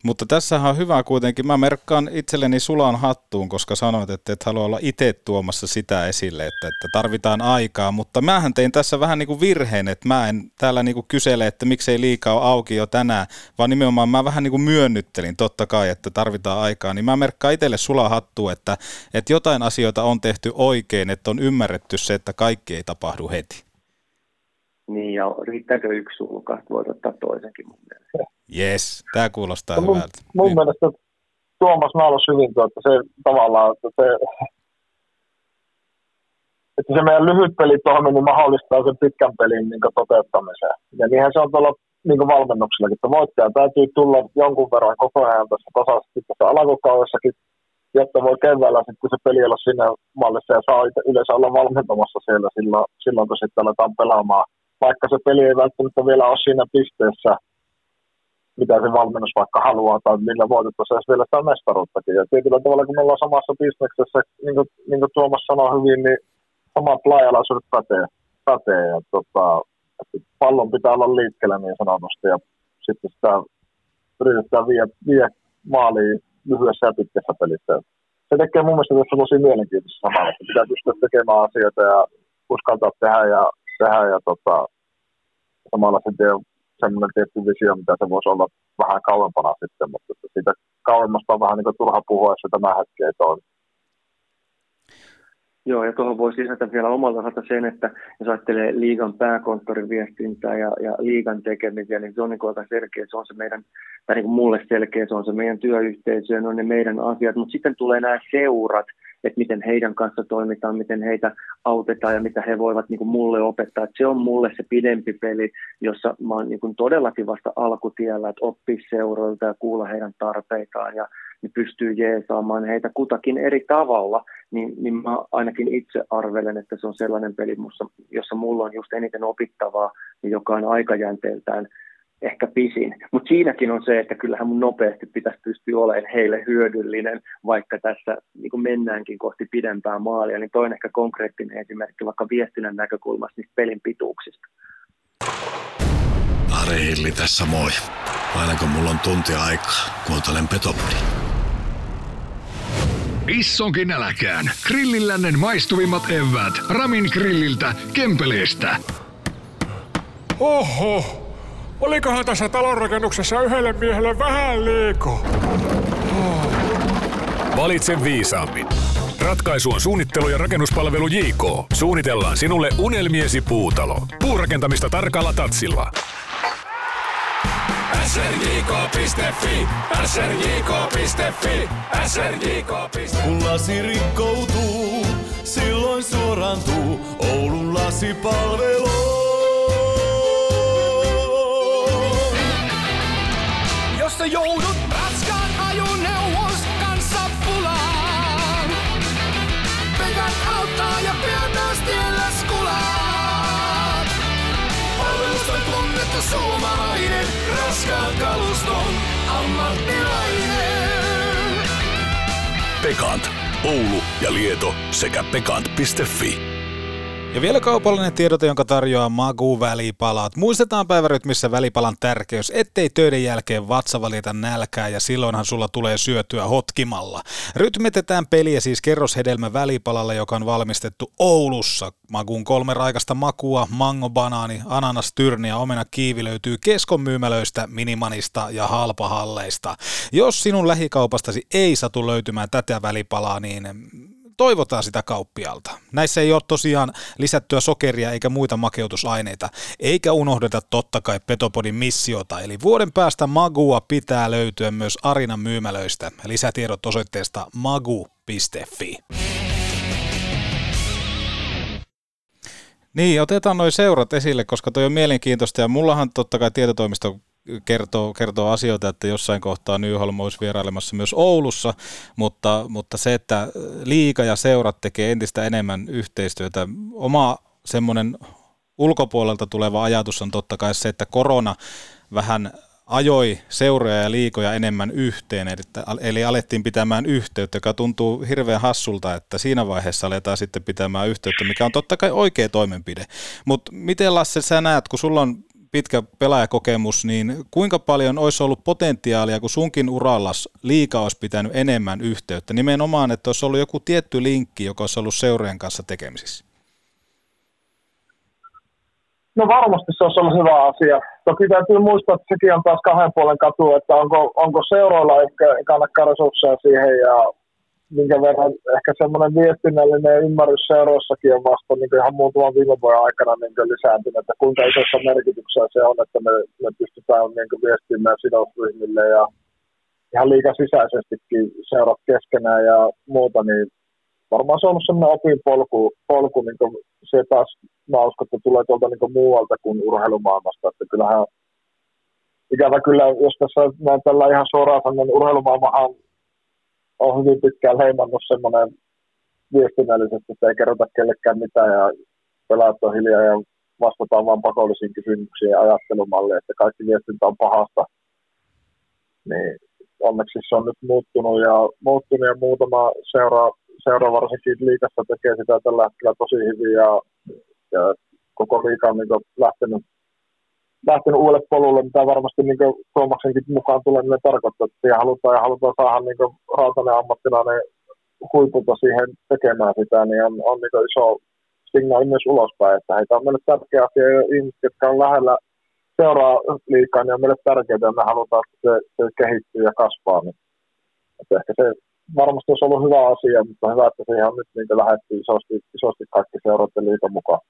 Mutta tässä on hyvä kuitenkin. Mä merkkaan itselleni sulan hattuun, koska sanoit, että et halua olla itse tuomassa sitä esille, että, että tarvitaan aikaa. Mutta mähän tein tässä vähän niin kuin virheen, että mä en täällä niin kuin kysele, että miksei liikaa ole auki jo tänään, vaan nimenomaan mä vähän niin kuin myönnyttelin totta kai, että tarvitaan aikaa. Niin mä merkkaan itselle sulan hattuun, että, että jotain asioita on tehty oikein, että on ymmärretty se, että kaikki ei tapahdu heti. Niin, ja riittääkö yksi sulka? Voit ottaa toisenkin mun mielestä. Yes, tämä kuulostaa no, hyvältä. Mun, mun niin. mielestä Tuomas naalas hyvin, että se tavallaan, että se, että se meidän lyhyt pelitoimi niin mahdollistaa sen pitkän pelin niin toteuttamisen. Ja niinhän se on tuolla niin valmennuksellakin, että voittaja täytyy tulla jonkun verran koko ajan tässä tasaisesti tässä alkukaudessakin, jotta voi keväällä sitten se peli olla siinä mallissa ja saa yleensä olla valmentamassa siellä silloin, silloin kun sitten aletaan pelaamaan vaikka se peli ei välttämättä vielä ole siinä pisteessä, mitä se valmennus vaikka haluaa, tai millä voitettaisiin vielä sitä mestaruuttakin. Ja tietyllä tavalla, kun me ollaan samassa bisneksessä, niin kuin, niin kuin Tuomas sanoi hyvin, niin samat laajalaisuudet pätee. pätee ja tota, pallon pitää olla liikkeellä niin sanotusti, ja sitten sitä yritetään vie, vie maaliin lyhyessä ja pitkässä pelissä. Se tekee mun mielestä tässä tosi mielenkiintoista samalla, että pitää pystyä tekemään asioita ja uskaltaa tehdä ja tehdä ja tota, samalla sitten semmoinen tietty visio, mitä se voisi olla vähän kauempana sitten, mutta siitä kauemmasta on vähän niin kuin turha puhua, jos se tämä hetki ei toimi. Joo, ja tuohon voi lisätä vielä omalta osalta sen, että jos ajattelee liigan pääkonttorin viestintää ja, ja liigan tekemisiä, niin se on niin aika selkeä, se on se meidän, tai niin kuin mulle selkeä, se on se meidän työyhteisö, ne on ne meidän asiat, mutta sitten tulee nämä seurat, että miten heidän kanssa toimitaan, miten heitä autetaan ja mitä he voivat niin kuin mulle opettaa. Että se on mulle se pidempi peli, jossa mä oon niin kuin todellakin vasta alkutiellä, että oppii seuroilta ja kuulla heidän tarpeitaan ja ne pystyy jeesaamaan heitä kutakin eri tavalla, niin, niin mä ainakin itse arvelen, että se on sellainen peli, jossa mulla on just eniten opittavaa, joka on aikajänteeltään ehkä pisin. Mutta siinäkin on se, että kyllähän mun nopeasti pitäisi pystyä olemaan heille hyödyllinen, vaikka tässä niin mennäänkin kohti pidempää maalia. Niin toinen ehkä konkreettinen esimerkki vaikka viestinnän näkökulmasta niistä pelin pituuksista. Ari Hilli tässä moi. Aina kun mulla on tunti aikaa, kuuntelen Petopodi. Issonkin äläkään. Grillillännen maistuvimmat evät. Ramin grilliltä, Kempeleestä. Oho, Olikohan tässä talonrakennuksessa yhdelle miehelle vähän liiko? Oh. Valitse viisaammin. Ratkaisu on suunnittelu ja rakennuspalvelu JK. Suunnitellaan sinulle unelmiesi puutalo. Puurakentamista tarkalla tatsilla. srjk.fi, srjk.fi, srjk.fi. Kun lasi rikkoutuu, silloin suorantuu Oulun lasipalvelu. Jossa joudut Pekant. Oulu ja Lieto sekä pekant.fi. Ja vielä kaupallinen tiedote, jonka tarjoaa Magu välipalat. Muistetaan päivärytmissä välipalan tärkeys, ettei töiden jälkeen vatsa valita nälkää ja silloinhan sulla tulee syötyä hotkimalla. Rytmitetään peliä siis kerroshedelmä välipalalla, joka on valmistettu Oulussa. Maguun kolme raikasta makua, mango, banaani, ananas, tyrni ja omena kiivi löytyy keskon myymälöistä, minimanista ja halpahalleista. Jos sinun lähikaupastasi ei satu löytymään tätä välipalaa, niin toivotaan sitä kauppialta. Näissä ei ole tosiaan lisättyä sokeria eikä muita makeutusaineita, eikä unohdeta totta kai Petopodin missiota, eli vuoden päästä Magua pitää löytyä myös Arinan myymälöistä. Lisätiedot osoitteesta magu.fi. Niin, otetaan noin seurat esille, koska toi on mielenkiintoista ja mullahan totta kai tietotoimisto kertoo, kertoo asioita, että jossain kohtaa Nyholm olisi vierailemassa myös Oulussa, mutta, mutta se, että liika ja seurat tekee entistä enemmän yhteistyötä, oma semmoinen ulkopuolelta tuleva ajatus on totta kai se, että korona vähän ajoi seuroja ja liikoja enemmän yhteen, eli, eli alettiin pitämään yhteyttä, joka tuntuu hirveän hassulta, että siinä vaiheessa aletaan sitten pitämään yhteyttä, mikä on totta kai oikea toimenpide. Mutta miten Lasse sä näet, kun sulla on pitkä pelaajakokemus, niin kuinka paljon olisi ollut potentiaalia, kun sunkin uralla liika olisi pitänyt enemmän yhteyttä? Nimenomaan, että olisi ollut joku tietty linkki, joka olisi ollut seurojen kanssa tekemisissä. No varmasti se olisi ollut hyvä asia. Toki täytyy muistaa, että sekin on taas kahden puolen katu, että onko, onko seuroilla ehkä kannakkaan resursseja siihen ja minkä verran ehkä semmoinen viestinnällinen ymmärrys seuroissakin on vasta niin ihan muutaman viime vuoden aikana niin lisääntynyt, että kuinka isossa merkityksessä se on, että me, me pystytään niin viestimään sidosryhmille ja ihan liikaa sisäisestikin seurat keskenään ja muuta, niin varmaan se on ollut semmoinen opinpolku, polku, niin se taas, mä uskon, että tulee tuolta niin muualta kuin urheilumaailmasta, että kyllähän ikävä kyllä, jos tässä näin tällä ihan suoraan sanon, niin urheilumaailmahan on hyvin pitkään leimannut semmoinen viestinnällisesti, että ei kerrota kellekään mitään ja pelaat on hiljaa ja vastataan vain pakollisiin kysymyksiin ja ajattelumalliin, että kaikki viestintä on pahasta. Niin onneksi se on nyt muuttunut ja, muuttunut ja muutama seura, seura varsinkin liikassa tekee sitä tällä hetkellä tosi hyvin ja, ja koko liika on niin lähtenyt lähtenyt uudelle polulle, mitä varmasti niin Tuomaksenkin mukaan tuleminen tarkoittaa, että siihen halutaan ja halutaan saada niin rautainen ammattilainen huipulta siihen tekemään sitä, niin on, on niin iso signaali myös ulospäin, että heitä on meille tärkeä asia ja ihmiset, jotka on lähellä seuraa liikaa, niin on meille tärkeää, että me halutaan, että se, se kehittyy ja kasvaa. Niin. Että ehkä se varmasti olisi ollut hyvä asia, mutta hyvä, että siihen on nyt niin lähdetty isosti, isosti kaikki seurat ja liiton mukaan.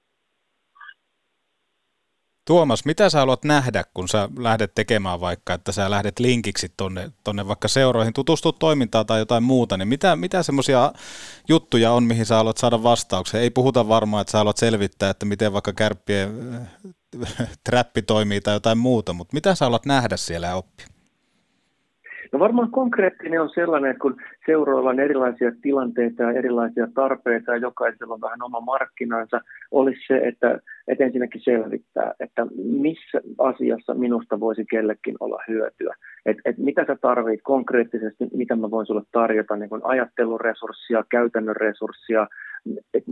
Tuomas, mitä sä haluat nähdä, kun sä lähdet tekemään vaikka, että sä lähdet linkiksi tonne, tonne vaikka seuroihin, tutustut toimintaan tai jotain muuta, niin mitä, mitä semmoisia juttuja on, mihin sä haluat saada vastauksia? Ei puhuta varmaan, että sä haluat selvittää, että miten vaikka kärppien äh, trappi toimii tai jotain muuta, mutta mitä sä haluat nähdä siellä ja oppia? No varmaan konkreettinen on sellainen, että kun seuroilla on erilaisia tilanteita ja erilaisia tarpeita ja jokaisella on vähän oma markkinansa, olisi se, että, että ensinnäkin selvittää, että missä asiassa minusta voisi kellekin olla hyötyä. Et, et mitä sä tarvit konkreettisesti, mitä mä voin sulle tarjota, niin ajatteluresurssia, käytännön resurssia,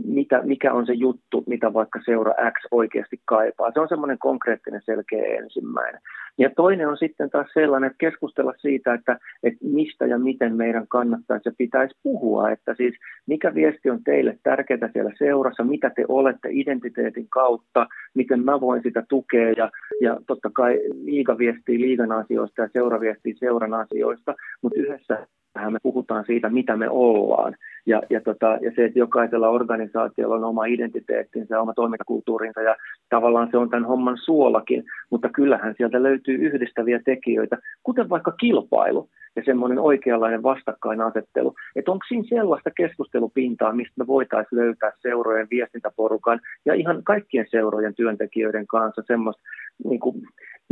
mitä, mikä on se juttu, mitä vaikka seura X oikeasti kaipaa. Se on semmoinen konkreettinen selkeä ensimmäinen. Ja toinen on sitten taas sellainen, että keskustella siitä, että, että mistä ja miten meidän kannattaisi ja pitäisi puhua. Että siis mikä viesti on teille tärkeää siellä seurassa, mitä te olette identiteetin kautta, miten mä voin sitä tukea ja, ja totta kai liiga viestii liigan asioista ja seura viestii seuran asioista, mutta yhdessä me puhutaan siitä, mitä me ollaan. Ja, ja, tota, ja se, että jokaisella organisaatiolla on oma identiteettinsä, oma toimintakulttuurinsa ja tavallaan se on tämän homman suolakin, mutta kyllähän sieltä löytyy yhdistäviä tekijöitä, kuten vaikka kilpailu ja semmoinen oikeanlainen vastakkainasettelu. Että onko siinä sellaista keskustelupintaa, mistä me voitaisiin löytää seurojen viestintäporukan ja ihan kaikkien seurojen työntekijöiden kanssa semmoista niin kuin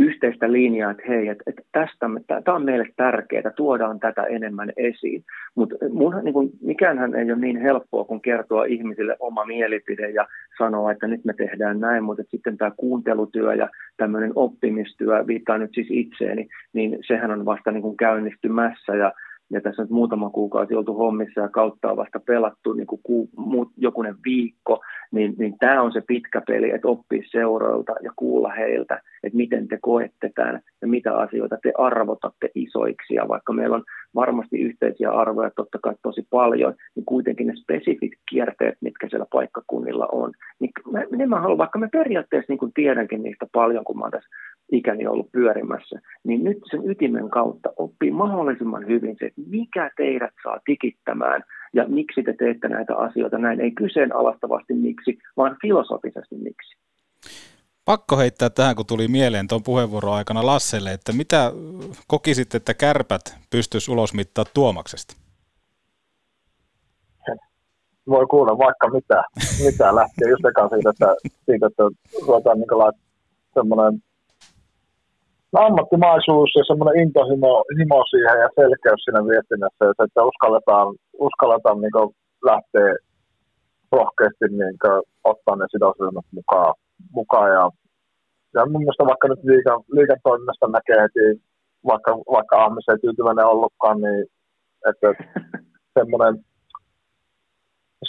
yhteistä linjaa, että hei, että, että tästä, tämä on meille tärkeää, tuodaan tätä enemmän esiin. Mutta niin mikäänhän ei ole niin helppoa kuin kertoa ihmisille oma mielipide ja sanoa, että nyt me tehdään näin, mutta sitten tämä kuuntelutyö ja tämmöinen oppimistyö, viittaa nyt siis itseeni, niin sehän on vasta niin kuin käynnistymässä ja ja tässä on muutama kuukausi oltu hommissa ja kautta on vasta pelattu niin kuin ku, muut, jokunen viikko, niin, niin tämä on se pitkä peli, että oppii seuroilta ja kuulla heiltä, että miten te koette tämän ja mitä asioita te arvotatte isoiksi. Ja vaikka meillä on varmasti yhteisiä arvoja totta kai tosi paljon, niin kuitenkin ne spesifit kierteet, mitkä siellä paikkakunnilla on, niin ne mä haluan, vaikka mä periaatteessa niin kuin tiedänkin niistä paljon, kun mä oon tässä ikäni ollut pyörimässä, niin nyt sen ytimen kautta oppii mahdollisimman hyvin se, että mikä teidät saa tikittämään ja miksi te teette näitä asioita näin. Ei kyseenalaistavasti miksi, vaan filosofisesti miksi. Pakko heittää tähän, kun tuli mieleen tuon puheenvuoron aikana Lasselle, että mitä kokisit, että kärpät pystyisi ulosmittaa Tuomaksesta? Voi kuulla vaikka mitä, mitä lähtee just siitä, että, siitä, että ruvetaan niin semmoinen ammattimaisuus ja semmoinen intohimo himo siihen ja selkeys siinä viestinnässä, että uskalletaan, uskalletaan niin lähteä rohkeasti niin ottaa ne sidosryhmät mukaan. mukaan ja, ja mun mielestä vaikka nyt liikan, liikan toiminnasta näkee heti, vaikka, vaikka Ahmis ei tyytyväinen ollutkaan, niin että *laughs* semmoinen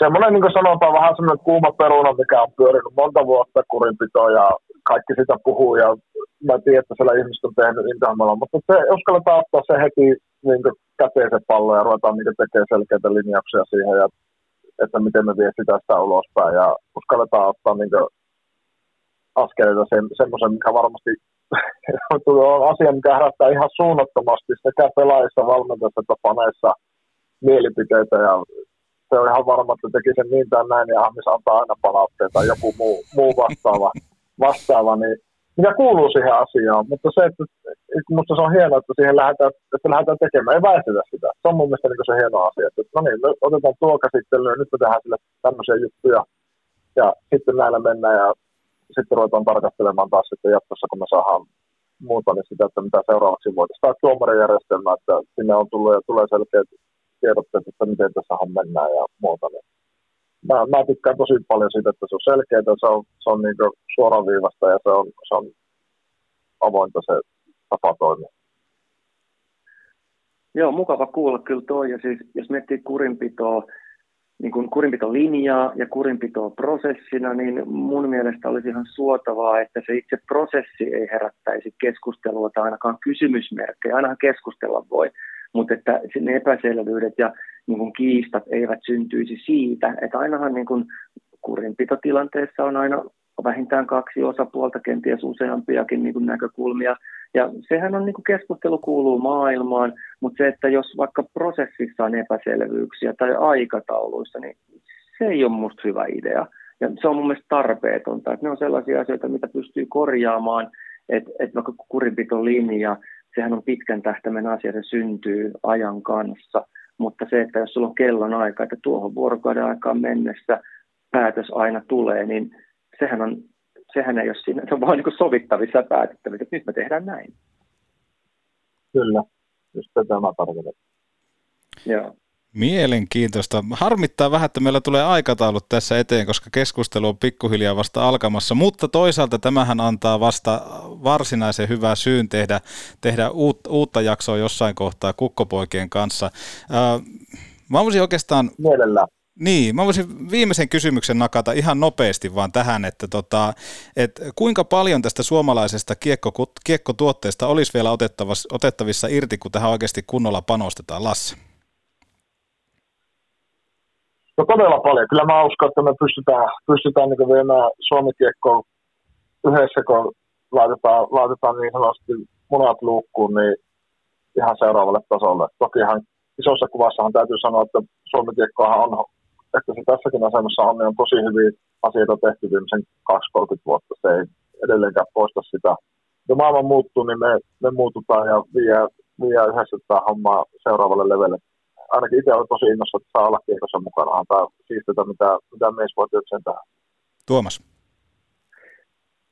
semmoinen, niin kuin sanotaan, vähän semmoinen kuuma peruna, mikä on pyörinyt monta vuotta kurinpitoa ja kaikki sitä puhuu ja mä tiedän, että siellä ihmiset on tehnyt Intahamalla, mutta se, uskalletaan ottaa se heti niin käteen se pallo ja ruvetaan niin tekemään selkeitä linjauksia siihen, ja, että miten me viestitään sitä ulospäin. Ja uskalletaan ottaa niin askeleita sen, semmoisen, mikä varmasti *laughs* on asia, mikä herättää ihan suunnattomasti sekä pelaajissa, valmentajissa että paneissa mielipiteitä. Ja se on ihan varma, että teki sen niin tai näin ja Ahmis antaa aina palautteita joku muu, muu vastaava, vastaava niin mikä kuuluu siihen asiaan, mutta se, että, että musta se on hienoa, että siihen lähdetään, että lähdetään tekemään, ei väestetä sitä. Se on mun mielestä niin se hieno asia, että no niin, me otetaan tuo käsittelyyn, nyt me tehdään sille tämmöisiä juttuja, ja sitten näillä mennään, ja sitten ruvetaan tarkastelemaan taas sitten jatkossa, kun me saadaan muuta, niin sitä, että mitä seuraavaksi voitaisiin. Tämä tuomarijärjestelmä, että sinne on tullut ja tulee selkeät tiedotteet, että miten tässä mennään ja muuta. Niin mä, mä tykkään tosi paljon siitä, että se on selkeää, se on, se on niin suoraviivasta ja se on, se on avointa se tapa toimia. Joo, mukava kuulla kyllä toi. Ja siis, jos miettii kurinpitoa, niin kuin kurinpitolinjaa ja kurinpitoa prosessina, niin mun mielestä olisi ihan suotavaa, että se itse prosessi ei herättäisi keskustelua tai ainakaan kysymysmerkkejä. Ainahan keskustella voi, mutta että ne epäselvyydet ja niin kuin kiistat eivät syntyisi siitä, että ainahan niin kuin kurinpitotilanteessa on aina vähintään kaksi osapuolta, kenties useampiakin niin kuin näkökulmia. Ja sehän on niin kuin keskustelu kuuluu maailmaan, mutta se, että jos vaikka prosessissa on epäselvyyksiä tai aikatauluissa, niin se ei ole minusta hyvä idea. Ja se on mun mielestä tarpeetonta. Että ne on sellaisia asioita, mitä pystyy korjaamaan, että, että vaikka kurinpitolinja, sehän on pitkän tähtäimen asia, se syntyy ajan kanssa – mutta se, että jos sulla on kellon aika, että tuohon vuorokauden aikaan mennessä päätös aina tulee, niin sehän, on, sehän ei ole siinä, se on vaan niin sovittavissa ja päätettävissä, että nyt me tehdään näin. Kyllä, just tätä mä tarkoitan. Joo. Mielenkiintoista. Harmittaa vähän, että meillä tulee aikataulut tässä eteen, koska keskustelu on pikkuhiljaa vasta alkamassa, mutta toisaalta tämähän antaa vasta varsinaisen hyvää syyn tehdä, tehdä uut, uutta jaksoa jossain kohtaa kukkopoikien kanssa. Äh, mä voisin oikeastaan... Mielellään. Niin, mä voisin viimeisen kysymyksen nakata ihan nopeasti vaan tähän, että tota, et kuinka paljon tästä suomalaisesta kiekko, kiekkotuotteesta olisi vielä otettavissa irti, kun tähän oikeasti kunnolla panostetaan, Lasse? No todella paljon. Kyllä mä uskon, että me pystytään, pystytään niin viemään Suomi-kiekkoon yhdessä, kun laitetaan, laitetaan niin sanotusti munat luukkuun, niin ihan seuraavalle tasolle. Tokihan isossa kuvassahan täytyy sanoa, että suomi on, että se tässäkin asemassa on, niin on tosi hyvin asioita tehty viimeisen 20-30 vuotta. Se ei edelleenkään poista sitä. Kun maailma muuttuu, niin me, me muututaan ja vie, vie yhdessä tämä homma seuraavalle levelle ainakin itse olen tosi innossa, että saa olla kiekossa mukana. Tämä siistettä, mitä, mitä mies voi työkseen tähän. Tuomas.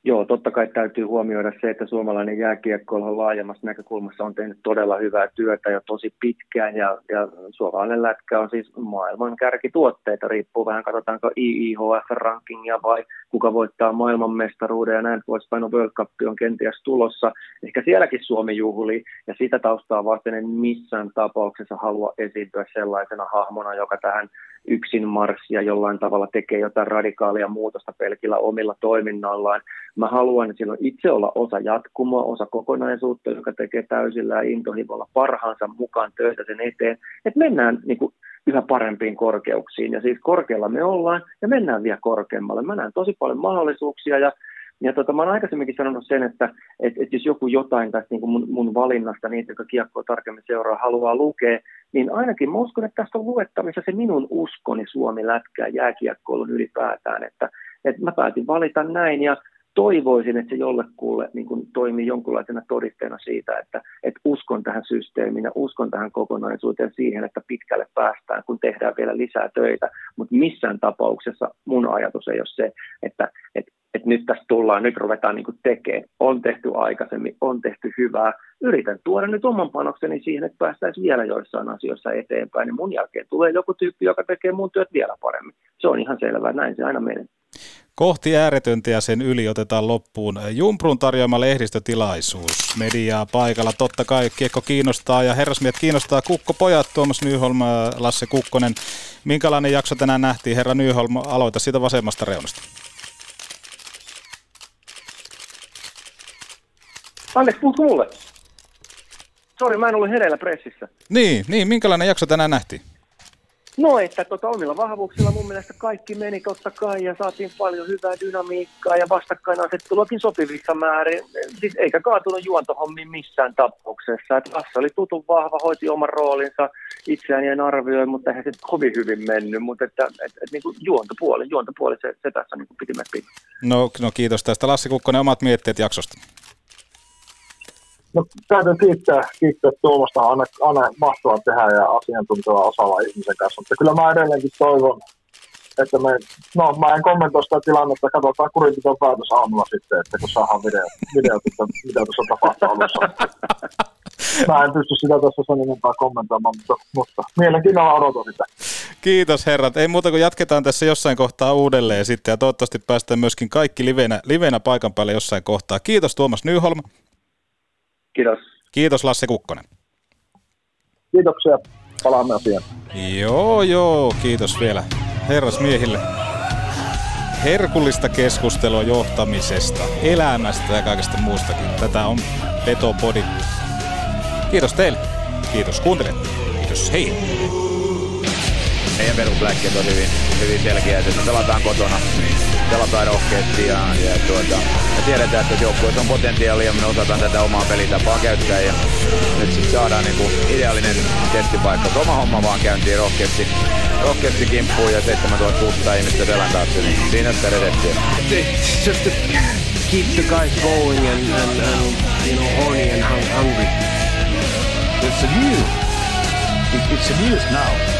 Joo, totta kai täytyy huomioida se, että suomalainen jääkiekko on laajemmassa näkökulmassa on tehnyt todella hyvää työtä jo tosi pitkään ja, ja suomalainen lätkä on siis maailman kärkituotteita, riippuu vähän katsotaanko IIHF-rankingia vai kuka voittaa maailmanmestaruuden ja näin poispäin, no World Cup on kenties tulossa. Ehkä sielläkin Suomi juhli ja sitä taustaa vasten en missään tapauksessa halua esiintyä sellaisena hahmona, joka tähän yksin marssia jollain tavalla tekee jotain radikaalia muutosta pelkillä omilla toiminnallaan. Mä haluan silloin itse olla osa jatkumoa, osa kokonaisuutta, joka tekee täysillä ja intohimolla parhaansa mukaan töitä sen eteen, että mennään niin kuin yhä parempiin korkeuksiin. Ja siis korkealla me ollaan ja mennään vielä korkeammalle. Mä näen tosi paljon mahdollisuuksia ja ja tota, mä oon aikaisemminkin sanonut sen, että et, et jos joku jotain tästä niin mun, mun valinnasta, niitä, jotka kiekkoa tarkemmin seuraa, haluaa lukea, niin ainakin mä uskon, että tästä on luettavissa se minun uskoni Suomi lätkää jääkiekkoilun ylipäätään, että, että mä päätin valita näin ja toivoisin, että se jollekulle niin kuin toimii jonkunlaisena todisteena siitä, että, että uskon tähän systeemiin ja uskon tähän kokonaisuuteen siihen, että pitkälle päästään, kun tehdään vielä lisää töitä. Mutta missään tapauksessa mun ajatus ei ole se, että, että, että nyt tästä tullaan, nyt ruvetaan niin tekemään. On tehty aikaisemmin, on tehty hyvää. Yritän tuoda nyt oman panokseni siihen, että päästäisiin vielä joissain asioissa eteenpäin. Niin mun jälkeen tulee joku tyyppi, joka tekee mun työt vielä paremmin. Se on ihan selvää, näin se aina menee. Kohti ääretöntä ja sen yli otetaan loppuun Jumprun tarjoama lehdistötilaisuus. Mediaa paikalla, totta kai kiekko kiinnostaa ja herrasmiet kiinnostaa Kukko pojat, Tuomas Nyholm, Lasse Kukkonen. Minkälainen jakso tänään nähtiin, herra Nyholm, aloita siitä vasemmasta reunasta. Anteeksi, puhut mulle. Sori, mä en ollut hereillä pressissä. Niin, niin, minkälainen jakso tänään nähtiin? No, että tota, omilla vahvuuksilla mun mielestä kaikki meni totta kai ja saatiin paljon hyvää dynamiikkaa ja vastakkainasetteluakin sopivissa määrin. Siis eikä kaatunut juontohommiin missään tapauksessa. Et Lasse oli tutun vahva, hoiti oman roolinsa, itseään en arvioi, mutta eihän se kovin hyvin mennyt. Mutta että, et, et, niin juontopuoli, juontopuoli se, se tässä niin piti piti. No, no kiitos tästä. Lassi Kukkonen, omat mietteet jaksosta. No, täytyy kiittää, kiittää Tuomasta, aina, aina mahtavaa tehdä ja asiantunteva osaava ihmisen kanssa, mutta kyllä mä edelleenkin toivon, että me, no mä en kommentoi sitä tilannetta, katsotaan kurinpiton päätös aamulla sitten, että kun saadaan video, video että mitä tuossa tapahtuu alussa. Mä en pysty sitä tässä sen enempää kommentoimaan, mutta, mutta mielenkiinnolla odotan sitä. Kiitos herrat. Ei muuta kuin jatketaan tässä jossain kohtaa uudelleen sitten ja toivottavasti päästään myöskin kaikki livenä, livenä paikan päälle jossain kohtaa. Kiitos Tuomas Nyholm. Kiitos. Kiitos Lasse Kukkonen. Kiitoksia. Palaamme asiaan. Joo, joo. Kiitos vielä herrasmiehille. Herkullista keskustelua johtamisesta, elämästä ja kaikesta muustakin. Tätä on Petopodi. Kiitos teille. Kiitos kuuntelijat. Kiitos. Hei. Meidän perusläkkeet on hyvin, hyvin selkeät, että me pelataan kotona, pelataan rohkeasti ja, ja tuota, me tiedetään, että joukkueessa on potentiaalia ja me osataan tätä omaa pelitapaa käyttää ja nyt sitten saadaan niinku ideaalinen testipaikka. Oma homma vaan käyntiin rohkeasti, rohkeasti kimppuun ja 7600 ihmistä selän taakse, niin siinä sitä reseptiä. Just to keep the guys going and, and, and you know, horny and hungry. It's a news. It, it's a news now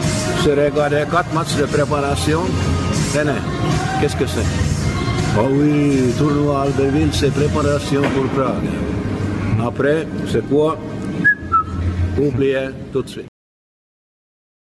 J'ai regardé quatre matchs de préparation. Tenez, qu'est-ce que c'est? Oh oui, tournoi Albertville, c'est préparation pour Prague. Après, c'est quoi? Oubliez tout de suite.